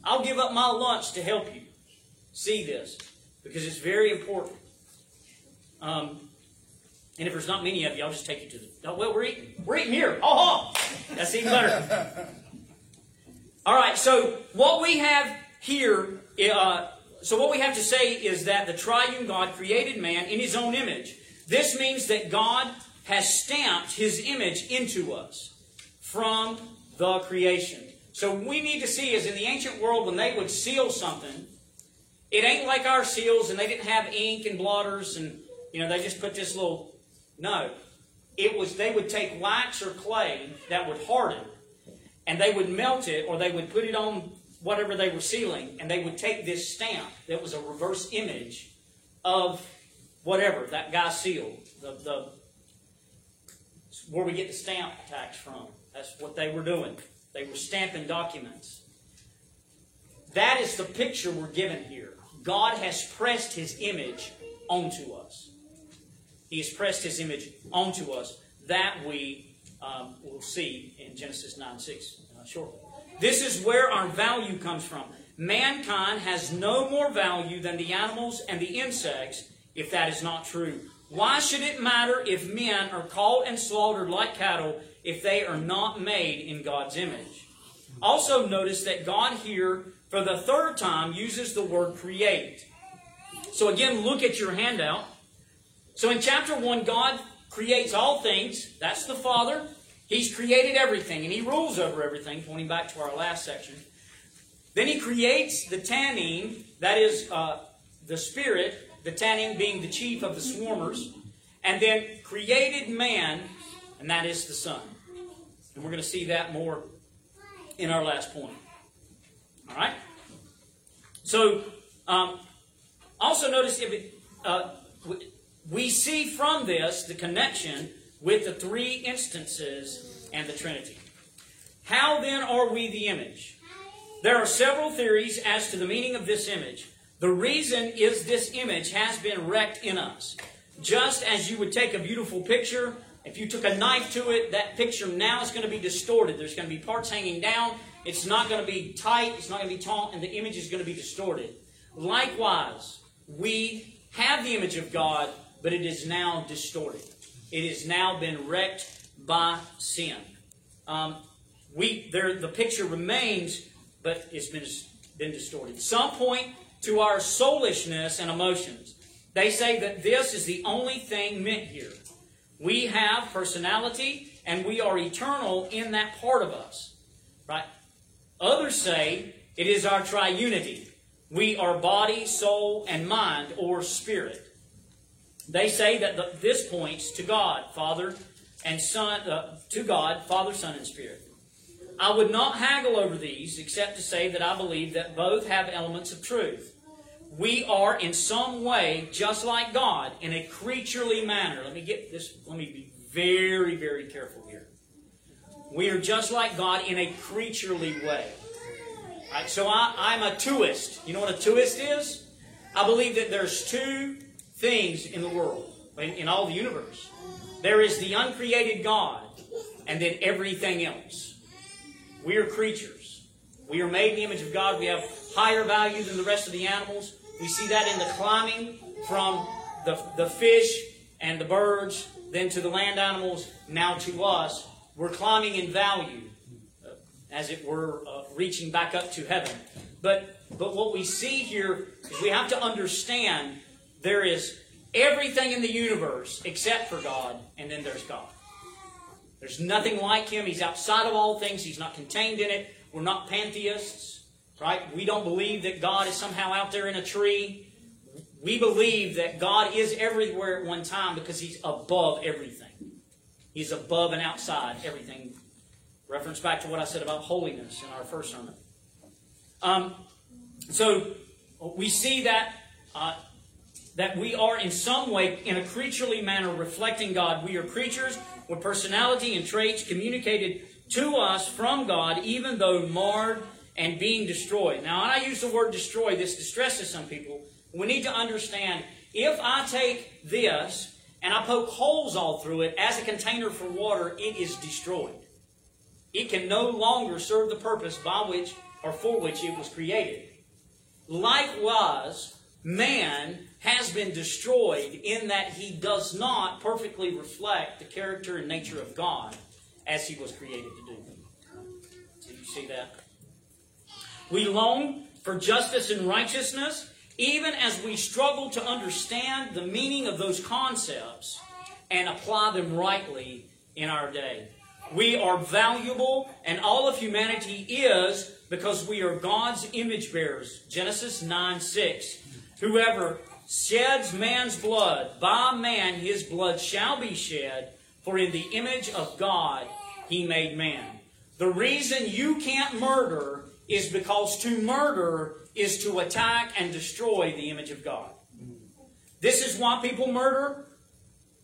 I'll give up my lunch to help you see this because it's very important. Um, and if there's not many of you, I'll just take you to the. Oh, well, we're eating. We're eating here. Oh, that's even better. All right. So what we have here, uh, so what we have to say is that the Triune God created man in His own image. This means that God has stamped his image into us from the creation. So we need to see is in the ancient world when they would seal something, it ain't like our seals and they didn't have ink and blotters and you know they just put this little no. It was they would take wax or clay that would harden and they would melt it or they would put it on whatever they were sealing and they would take this stamp that was a reverse image of whatever that guy sealed the, the where we get the stamp tax from. That's what they were doing. They were stamping documents. That is the picture we're given here. God has pressed his image onto us. He has pressed his image onto us. That we um, will see in Genesis 9 6 uh, shortly. This is where our value comes from. Mankind has no more value than the animals and the insects if that is not true. Why should it matter if men are caught and slaughtered like cattle if they are not made in God's image? Also, notice that God here, for the third time, uses the word create. So, again, look at your handout. So, in chapter 1, God creates all things. That's the Father. He's created everything and he rules over everything, pointing back to our last section. Then he creates the tannin, that is uh, the spirit, the tannin being the chief of the swarmers, and then created man, and that is the son. And we're going to see that more in our last point. All right? So, um, also notice if it, uh, we see from this the connection with the three instances and the Trinity. How then are we the image? There are several theories as to the meaning of this image. The reason is this image has been wrecked in us. Just as you would take a beautiful picture, if you took a knife to it, that picture now is going to be distorted. There's going to be parts hanging down. It's not going to be tight. It's not going to be taut, and the image is going to be distorted. Likewise, we have the image of God, but it is now distorted. It has now been wrecked by sin. Um, we there the picture remains, but it's been been distorted. Some point to our soulishness and emotions. They say that this is the only thing meant here. We have personality and we are eternal in that part of us. Right? Others say it is our triunity. We are body, soul, and mind, or spirit. They say that the, this points to God, Father and Son, uh, to God, Father, Son, and Spirit. I would not haggle over these except to say that I believe that both have elements of truth. We are in some way just like God in a creaturely manner. Let me get this, let me be very, very careful here. We are just like God in a creaturely way. Right, so I, I'm a twoist. You know what a twoist is? I believe that there's two things in the world, in, in all the universe. There is the uncreated God, and then everything else. We are creatures. We are made in the image of God. We have higher value than the rest of the animals. We see that in the climbing from the, the fish and the birds, then to the land animals, now to us. We're climbing in value, uh, as it were, uh, reaching back up to heaven. But, but what we see here is we have to understand there is everything in the universe except for God, and then there's God. There's nothing like Him. He's outside of all things, He's not contained in it. We're not pantheists, right? We don't believe that God is somehow out there in a tree. We believe that God is everywhere at one time because He's above everything. He's above and outside everything. Reference back to what I said about holiness in our first sermon. Um, so we see that uh, that we are in some way, in a creaturely manner, reflecting God. We are creatures with personality and traits communicated to us from God, even though marred and being destroyed. Now, I use the word destroy, this distresses some people. We need to understand if I take this and I poke holes all through it as a container for water, it is destroyed. It can no longer serve the purpose by which or for which it was created. Likewise, man has been destroyed in that he does not perfectly reflect the character and nature of God as he was created to do. Do you see that? We long for justice and righteousness, even as we struggle to understand the meaning of those concepts and apply them rightly in our day. We are valuable, and all of humanity is because we are God's image bearers. Genesis 9 6. Whoever sheds man's blood, by man his blood shall be shed, for in the image of God he made man. The reason you can't murder is because to murder is to attack and destroy the image of God. This is why people murder.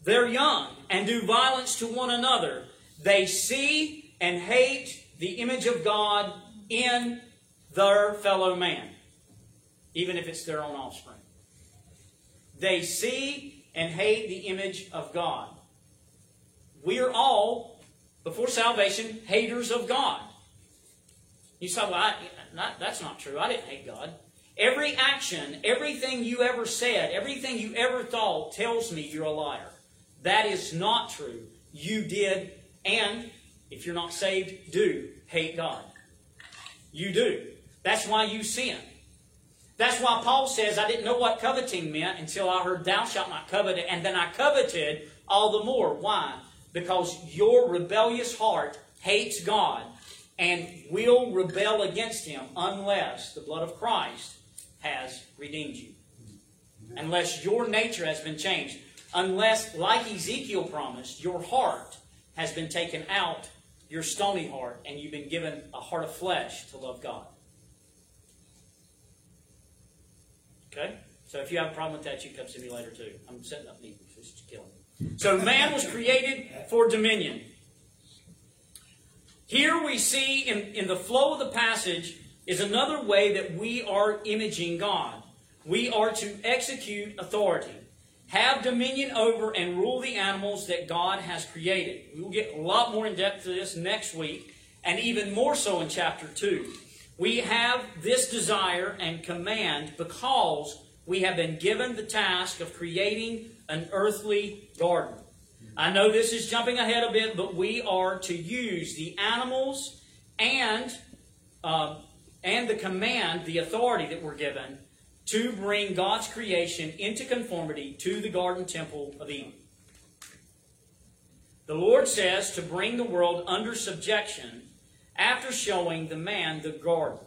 They're young and do violence to one another. They see and hate the image of God in their fellow man even if it's their own offspring. They see and hate the image of God. We are all, before salvation, haters of God. You say, well, I, not, that's not true. I didn't hate God. Every action, everything you ever said, everything you ever thought tells me you're a liar. That is not true. You did, and if you're not saved, do hate God. You do. That's why you sin. That's why Paul says, I didn't know what coveting meant until I heard, Thou shalt not covet, and then I coveted all the more. Why? because your rebellious heart hates God and will rebel against Him unless the blood of Christ has redeemed you. Unless your nature has been changed. Unless, like Ezekiel promised, your heart has been taken out, your stony heart, and you've been given a heart of flesh to love God. Okay? So if you have a problem with that, you come see me later too. I'm setting up meetings. This is killing me. So man was created for dominion. Here we see in, in the flow of the passage is another way that we are imaging God. We are to execute authority, have dominion over and rule the animals that God has created. We will get a lot more in depth to this next week, and even more so in chapter 2. We have this desire and command because we have been given the task of creating an earthly garden. I know this is jumping ahead a bit, but we are to use the animals and um, and the command, the authority that we're given to bring God's creation into conformity to the garden temple of Eden. The Lord says to bring the world under subjection after showing the man the garden.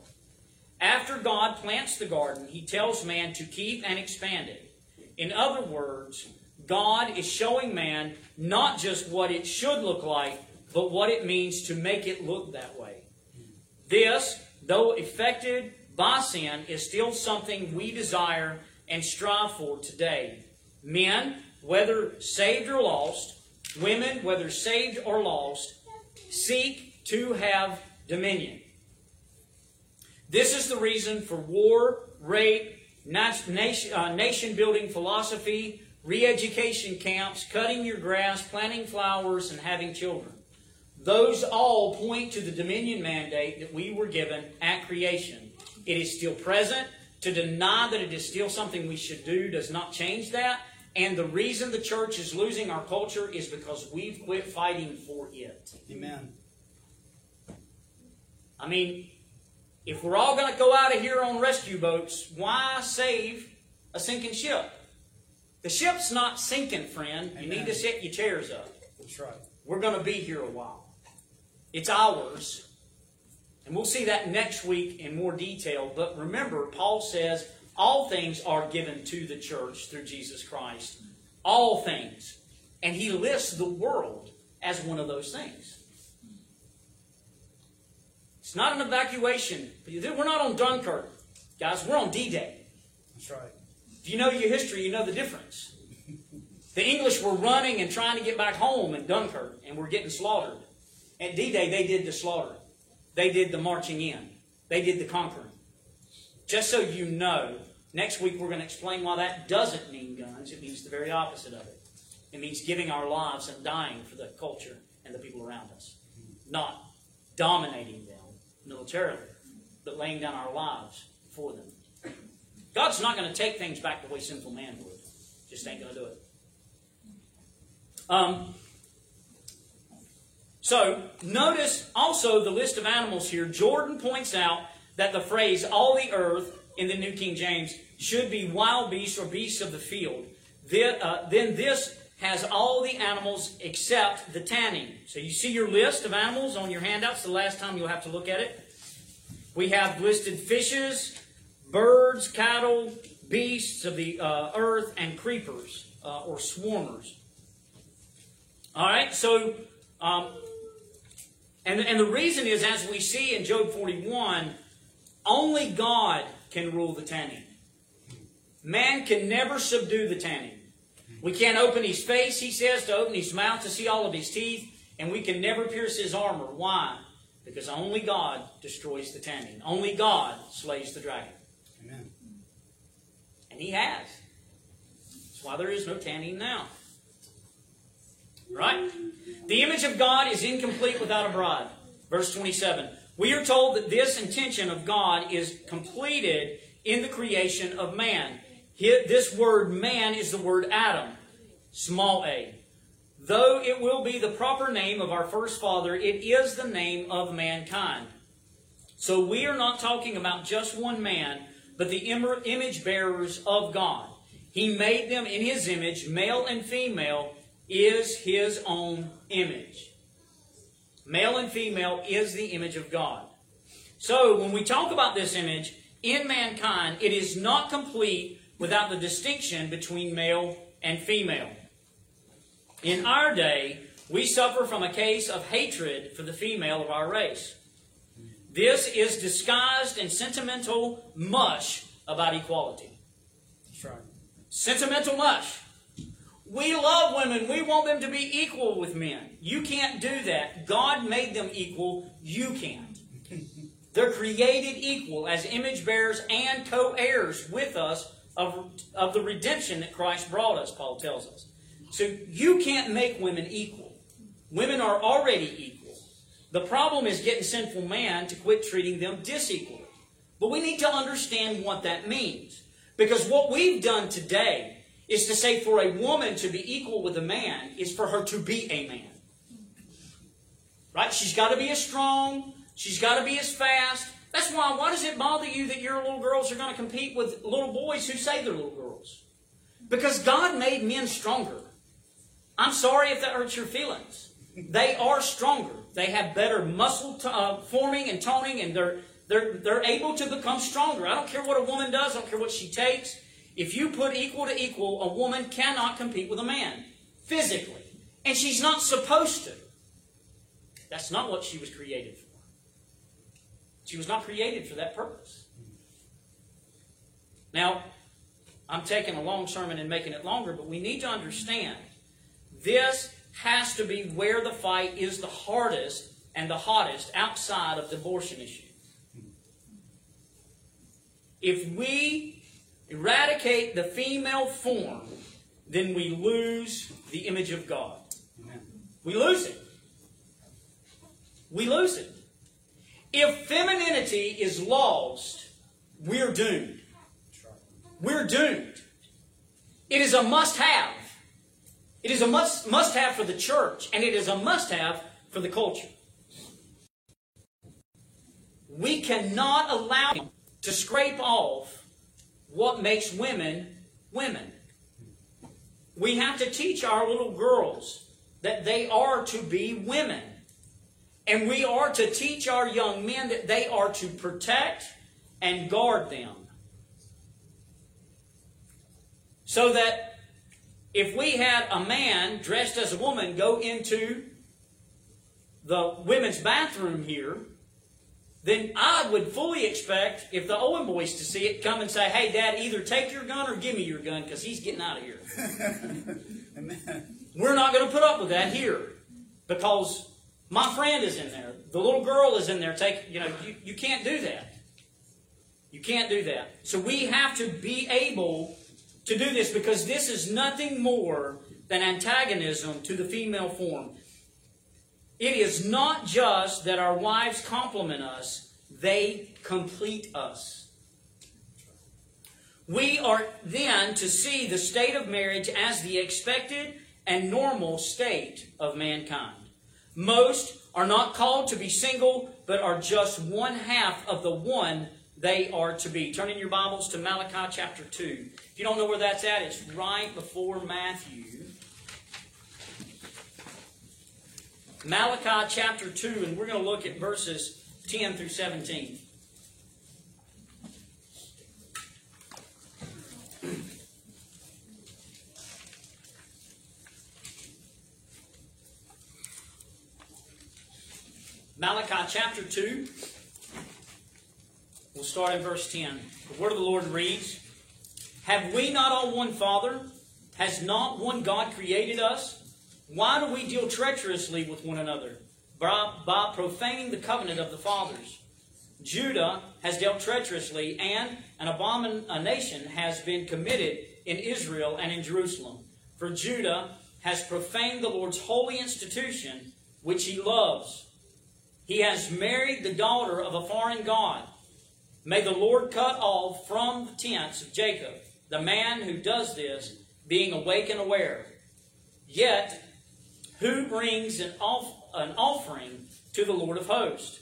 After God plants the garden, he tells man to keep and expand it. In other words, God is showing man not just what it should look like, but what it means to make it look that way. This, though affected by sin, is still something we desire and strive for today. Men, whether saved or lost, women, whether saved or lost, seek to have dominion. This is the reason for war, rape, uh, nation building philosophy, re education camps, cutting your grass, planting flowers, and having children. Those all point to the dominion mandate that we were given at creation. It is still present. To deny that it is still something we should do does not change that. And the reason the church is losing our culture is because we've quit fighting for it. Amen. I mean, if we're all going to go out of here on rescue boats, why save a sinking ship? The ship's not sinking, friend. You need to set your chairs up. That's right. We're going to be here a while. It's ours. And we'll see that next week in more detail. But remember, Paul says all things are given to the church through Jesus Christ. All things. And he lists the world as one of those things. It's not an evacuation. We're not on Dunkirk. Guys, we're on D Day. That's right. If you know your history, you know the difference. The English were running and trying to get back home in Dunkirk and were getting slaughtered. At D Day, they did the slaughter, they did the marching in, they did the conquering. Just so you know, next week we're going to explain why that doesn't mean guns. It means the very opposite of it. It means giving our lives and dying for the culture and the people around us, not dominating them militarily, but laying down our lives for them. God's not going to take things back the way sinful man would. Just ain't going to do it. Um, so, notice also the list of animals here. Jordan points out that the phrase all the earth in the New King James should be wild beasts or beasts of the field. Then, uh, then this has all the animals except the tannin. So you see your list of animals on your handouts the last time you'll have to look at it. We have listed fishes, birds, cattle, beasts of the uh, earth, and creepers uh, or swarmers. All right, so, um, and, and the reason is, as we see in Job 41, only God can rule the tannin. Man can never subdue the tannin. We can't open his face, he says, to open his mouth to see all of his teeth, and we can never pierce his armor. Why? Because only God destroys the tannin. Only God slays the dragon. Amen. And he has. That's why there is no tannin now. Right? The image of God is incomplete without a bride. Verse 27. We are told that this intention of God is completed in the creation of man. This word man is the word Adam, small a. Though it will be the proper name of our first father, it is the name of mankind. So we are not talking about just one man, but the image bearers of God. He made them in his image, male and female. is his own image. Male and female is the image of God. So when we talk about this image in mankind, it is not complete without the distinction between male and female. In our day, we suffer from a case of hatred for the female of our race. This is disguised in sentimental mush about equality. That's right. Sentimental mush. We love women. We want them to be equal with men. You can't do that. God made them equal. You can't. They're created equal as image bearers and co heirs with us of, of the redemption that Christ brought us, Paul tells us. So you can't make women equal. Women are already equal. The problem is getting sinful man to quit treating them disequal. But we need to understand what that means. Because what we've done today is to say for a woman to be equal with a man is for her to be a man. Right? She's got to be as strong. She's got to be as fast. That's why, why does it bother you that your little girls are going to compete with little boys who say they're little girls? Because God made men stronger. I'm sorry if that hurts your feelings. They are stronger. They have better muscle uh, forming and toning, and they're, they're, they're able to become stronger. I don't care what a woman does, I don't care what she takes. If you put equal to equal, a woman cannot compete with a man physically. And she's not supposed to. That's not what she was created for. She was not created for that purpose. Now, I'm taking a long sermon and making it longer, but we need to understand this has to be where the fight is the hardest and the hottest outside of the abortion issue. If we eradicate the female form, then we lose the image of God. Amen. We lose it. We lose it. If femininity is lost, we're doomed. We're doomed. It is a must have. It is a must, must have for the church, and it is a must have for the culture. We cannot allow to scrape off what makes women women. We have to teach our little girls that they are to be women. And we are to teach our young men that they are to protect and guard them. So that if we had a man dressed as a woman go into the women's bathroom here, then I would fully expect if the Owen boys to see it come and say, "Hey, Dad, either take your gun or give me your gun because he's getting out of here." We're not going to put up with that here because my friend is in there. The little girl is in there. Take you know you, you can't do that. You can't do that. So we have to be able to do this because this is nothing more than antagonism to the female form. It is not just that our wives compliment us, they complete us. We are then to see the state of marriage as the expected and normal state of mankind. Most are not called to be single, but are just one half of the one they are to be. Turn in your Bibles to Malachi chapter 2. If you don't know where that's at, it's right before Matthew. Malachi chapter 2, and we're going to look at verses 10 through 17. Malachi chapter 2. We'll start in verse 10. The word of the Lord reads Have we not all one Father? Has not one God created us? Why do we deal treacherously with one another? By, by profaning the covenant of the fathers. Judah has dealt treacherously, and an abomination has been committed in Israel and in Jerusalem. For Judah has profaned the Lord's holy institution, which he loves. He has married the daughter of a foreign god. May the Lord cut off from the tents of Jacob the man who does this, being awake and aware. Yet, who brings an, off, an offering to the Lord of hosts?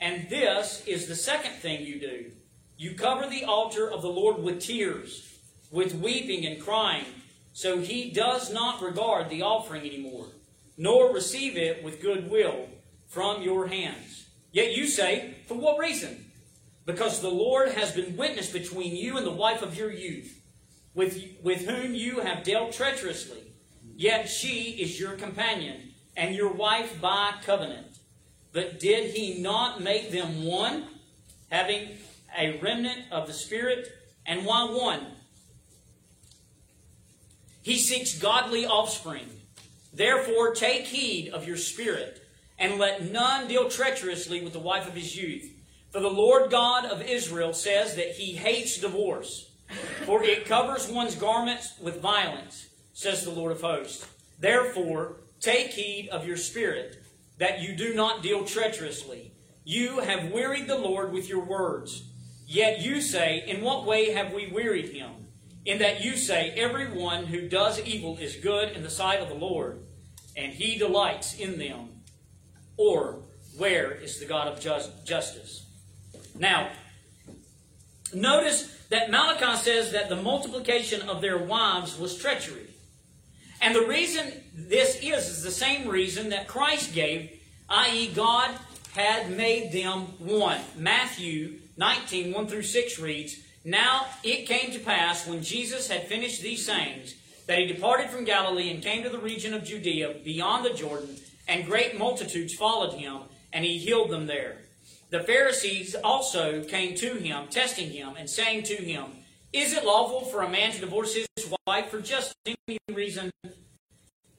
And this is the second thing you do. You cover the altar of the Lord with tears, with weeping and crying. So he does not regard the offering anymore, nor receive it with good will from your hands. Yet you say, For what reason? Because the Lord has been witness between you and the wife of your youth, with, with whom you have dealt treacherously. Yet she is your companion, and your wife by covenant. But did he not make them one, having a remnant of the Spirit? And why one? He seeks godly offspring. Therefore, take heed of your spirit, and let none deal treacherously with the wife of his youth. For the Lord God of Israel says that he hates divorce, for it covers one's garments with violence, says the Lord of hosts. Therefore, take heed of your spirit, that you do not deal treacherously. You have wearied the Lord with your words. Yet you say, In what way have we wearied him? In that you say, Everyone who does evil is good in the sight of the Lord, and he delights in them. Or, where is the God of justice? Now, notice that Malachi says that the multiplication of their wives was treachery. And the reason this is, is the same reason that Christ gave, i.e., God had made them one. Matthew 19, 1 through 6 reads, Now it came to pass when Jesus had finished these sayings, that he departed from Galilee and came to the region of Judea beyond the Jordan, and great multitudes followed him, and he healed them there. The Pharisees also came to him, testing him, and saying to him, Is it lawful for a man to divorce his wife for just any reason?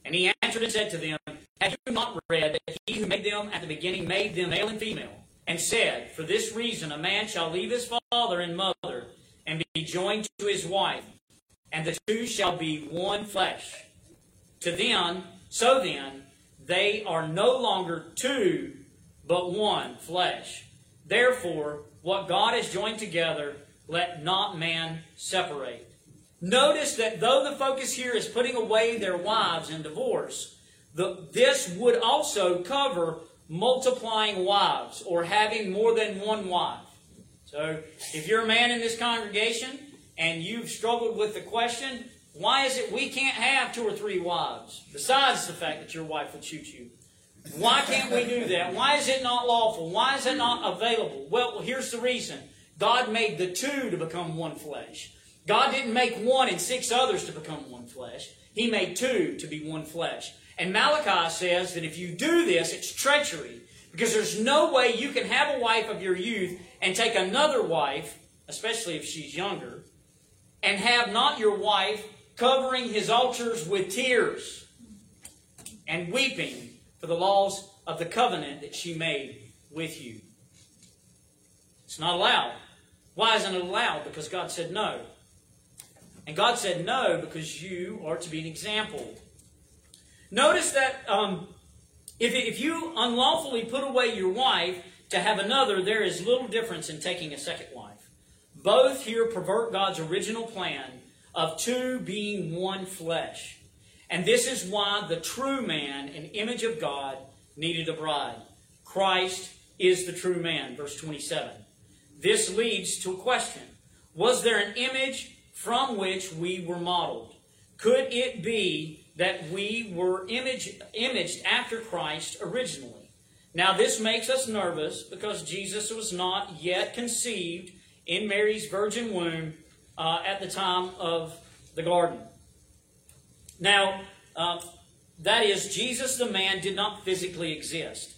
And he answered and said to them, Have you not read that he who made them at the beginning made them male and female? and said, For this reason a man shall leave his father and mother and be joined to his wife, and the two shall be one flesh. To them, so then, they are no longer two, but one flesh. Therefore, what God has joined together, let not man separate. Notice that though the focus here is putting away their wives in divorce, the, this would also cover multiplying wives or having more than one wife. So, if you're a man in this congregation and you've struggled with the question, why is it we can't have two or three wives, besides the fact that your wife would shoot you? Why can't we do that? Why is it not lawful? Why is it not available? Well, here's the reason God made the two to become one flesh. God didn't make one and six others to become one flesh, He made two to be one flesh. And Malachi says that if you do this, it's treachery. Because there's no way you can have a wife of your youth and take another wife, especially if she's younger, and have not your wife covering his altars with tears and weeping for the laws of the covenant that she made with you. It's not allowed. Why isn't it allowed? Because God said no. And God said no because you are to be an example Notice that um, if, if you unlawfully put away your wife to have another, there is little difference in taking a second wife. Both here pervert God's original plan of two being one flesh. And this is why the true man, an image of God, needed a bride. Christ is the true man, verse 27. This leads to a question Was there an image from which we were modeled? Could it be that we were image, imaged after Christ originally. Now, this makes us nervous because Jesus was not yet conceived in Mary's virgin womb uh, at the time of the garden. Now, uh, that is, Jesus the man did not physically exist.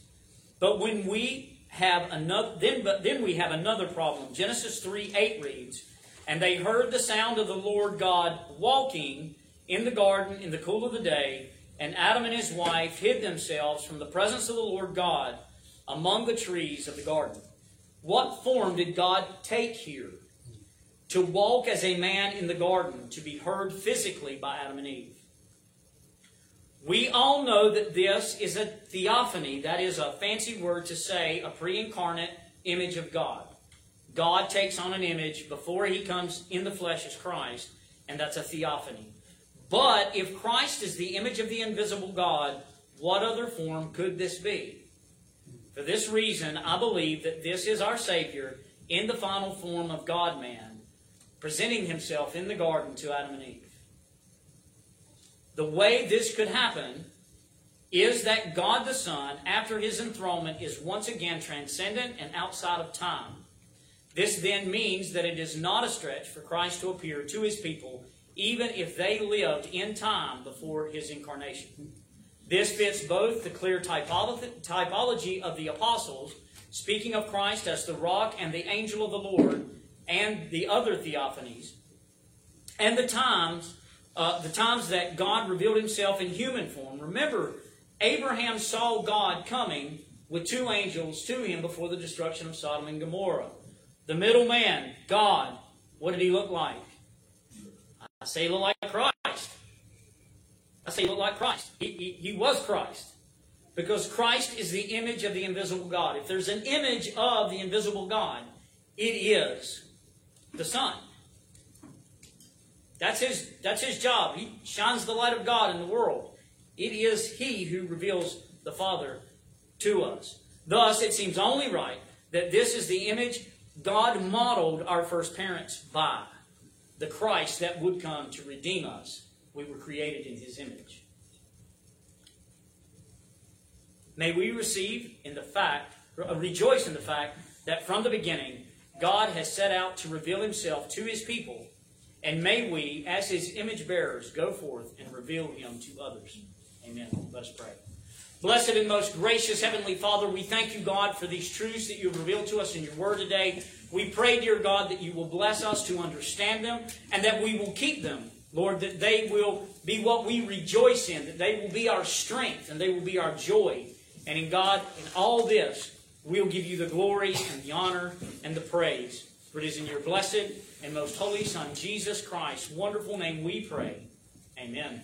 But when we have another, then, but then we have another problem. Genesis 3 8 reads, And they heard the sound of the Lord God walking in the garden in the cool of the day, and Adam and his wife hid themselves from the presence of the Lord God among the trees of the garden. What form did God take here? To walk as a man in the garden, to be heard physically by Adam and Eve. We all know that this is a theophany, that is a fancy word to say a pre incarnate image of God. God takes on an image before he comes in the flesh as Christ, and that's a theophany. But if Christ is the image of the invisible God, what other form could this be? For this reason, I believe that this is our Savior in the final form of God man, presenting himself in the garden to Adam and Eve. The way this could happen is that God the Son, after his enthronement, is once again transcendent and outside of time. This then means that it is not a stretch for Christ to appear to his people, even if they lived in time before his incarnation. This fits both the clear typology of the apostles, speaking of Christ as the rock and the angel of the Lord, and the other theophanies, and the times, uh, the times that God revealed Himself in human form. Remember, Abraham saw God coming with two angels to him before the destruction of Sodom and Gomorrah. The middle man, God, what did he look like? I say he looked like Christ. I say he looked like Christ. He, he, he was Christ. Because Christ is the image of the invisible God. If there's an image of the invisible God, it is the Son. That's his, that's his job. He shines the light of God in the world. It is He who reveals the Father to us. Thus, it seems only right that this is the image God modeled our first parents by the Christ that would come to redeem us. We were created in His image. May we receive in the fact, rejoice in the fact that from the beginning, God has set out to reveal Himself to His people, and may we, as His image bearers, go forth and reveal Him to others. Amen. Let us pray. Blessed and most gracious Heavenly Father, we thank you, God, for these truths that you have revealed to us in your word today. We pray, dear God, that you will bless us to understand them and that we will keep them. Lord, that they will be what we rejoice in, that they will be our strength and they will be our joy. And in God, in all this, we'll give you the glory and the honor and the praise. For it is in your blessed and most holy Son, Jesus Christ, wonderful name, we pray. Amen.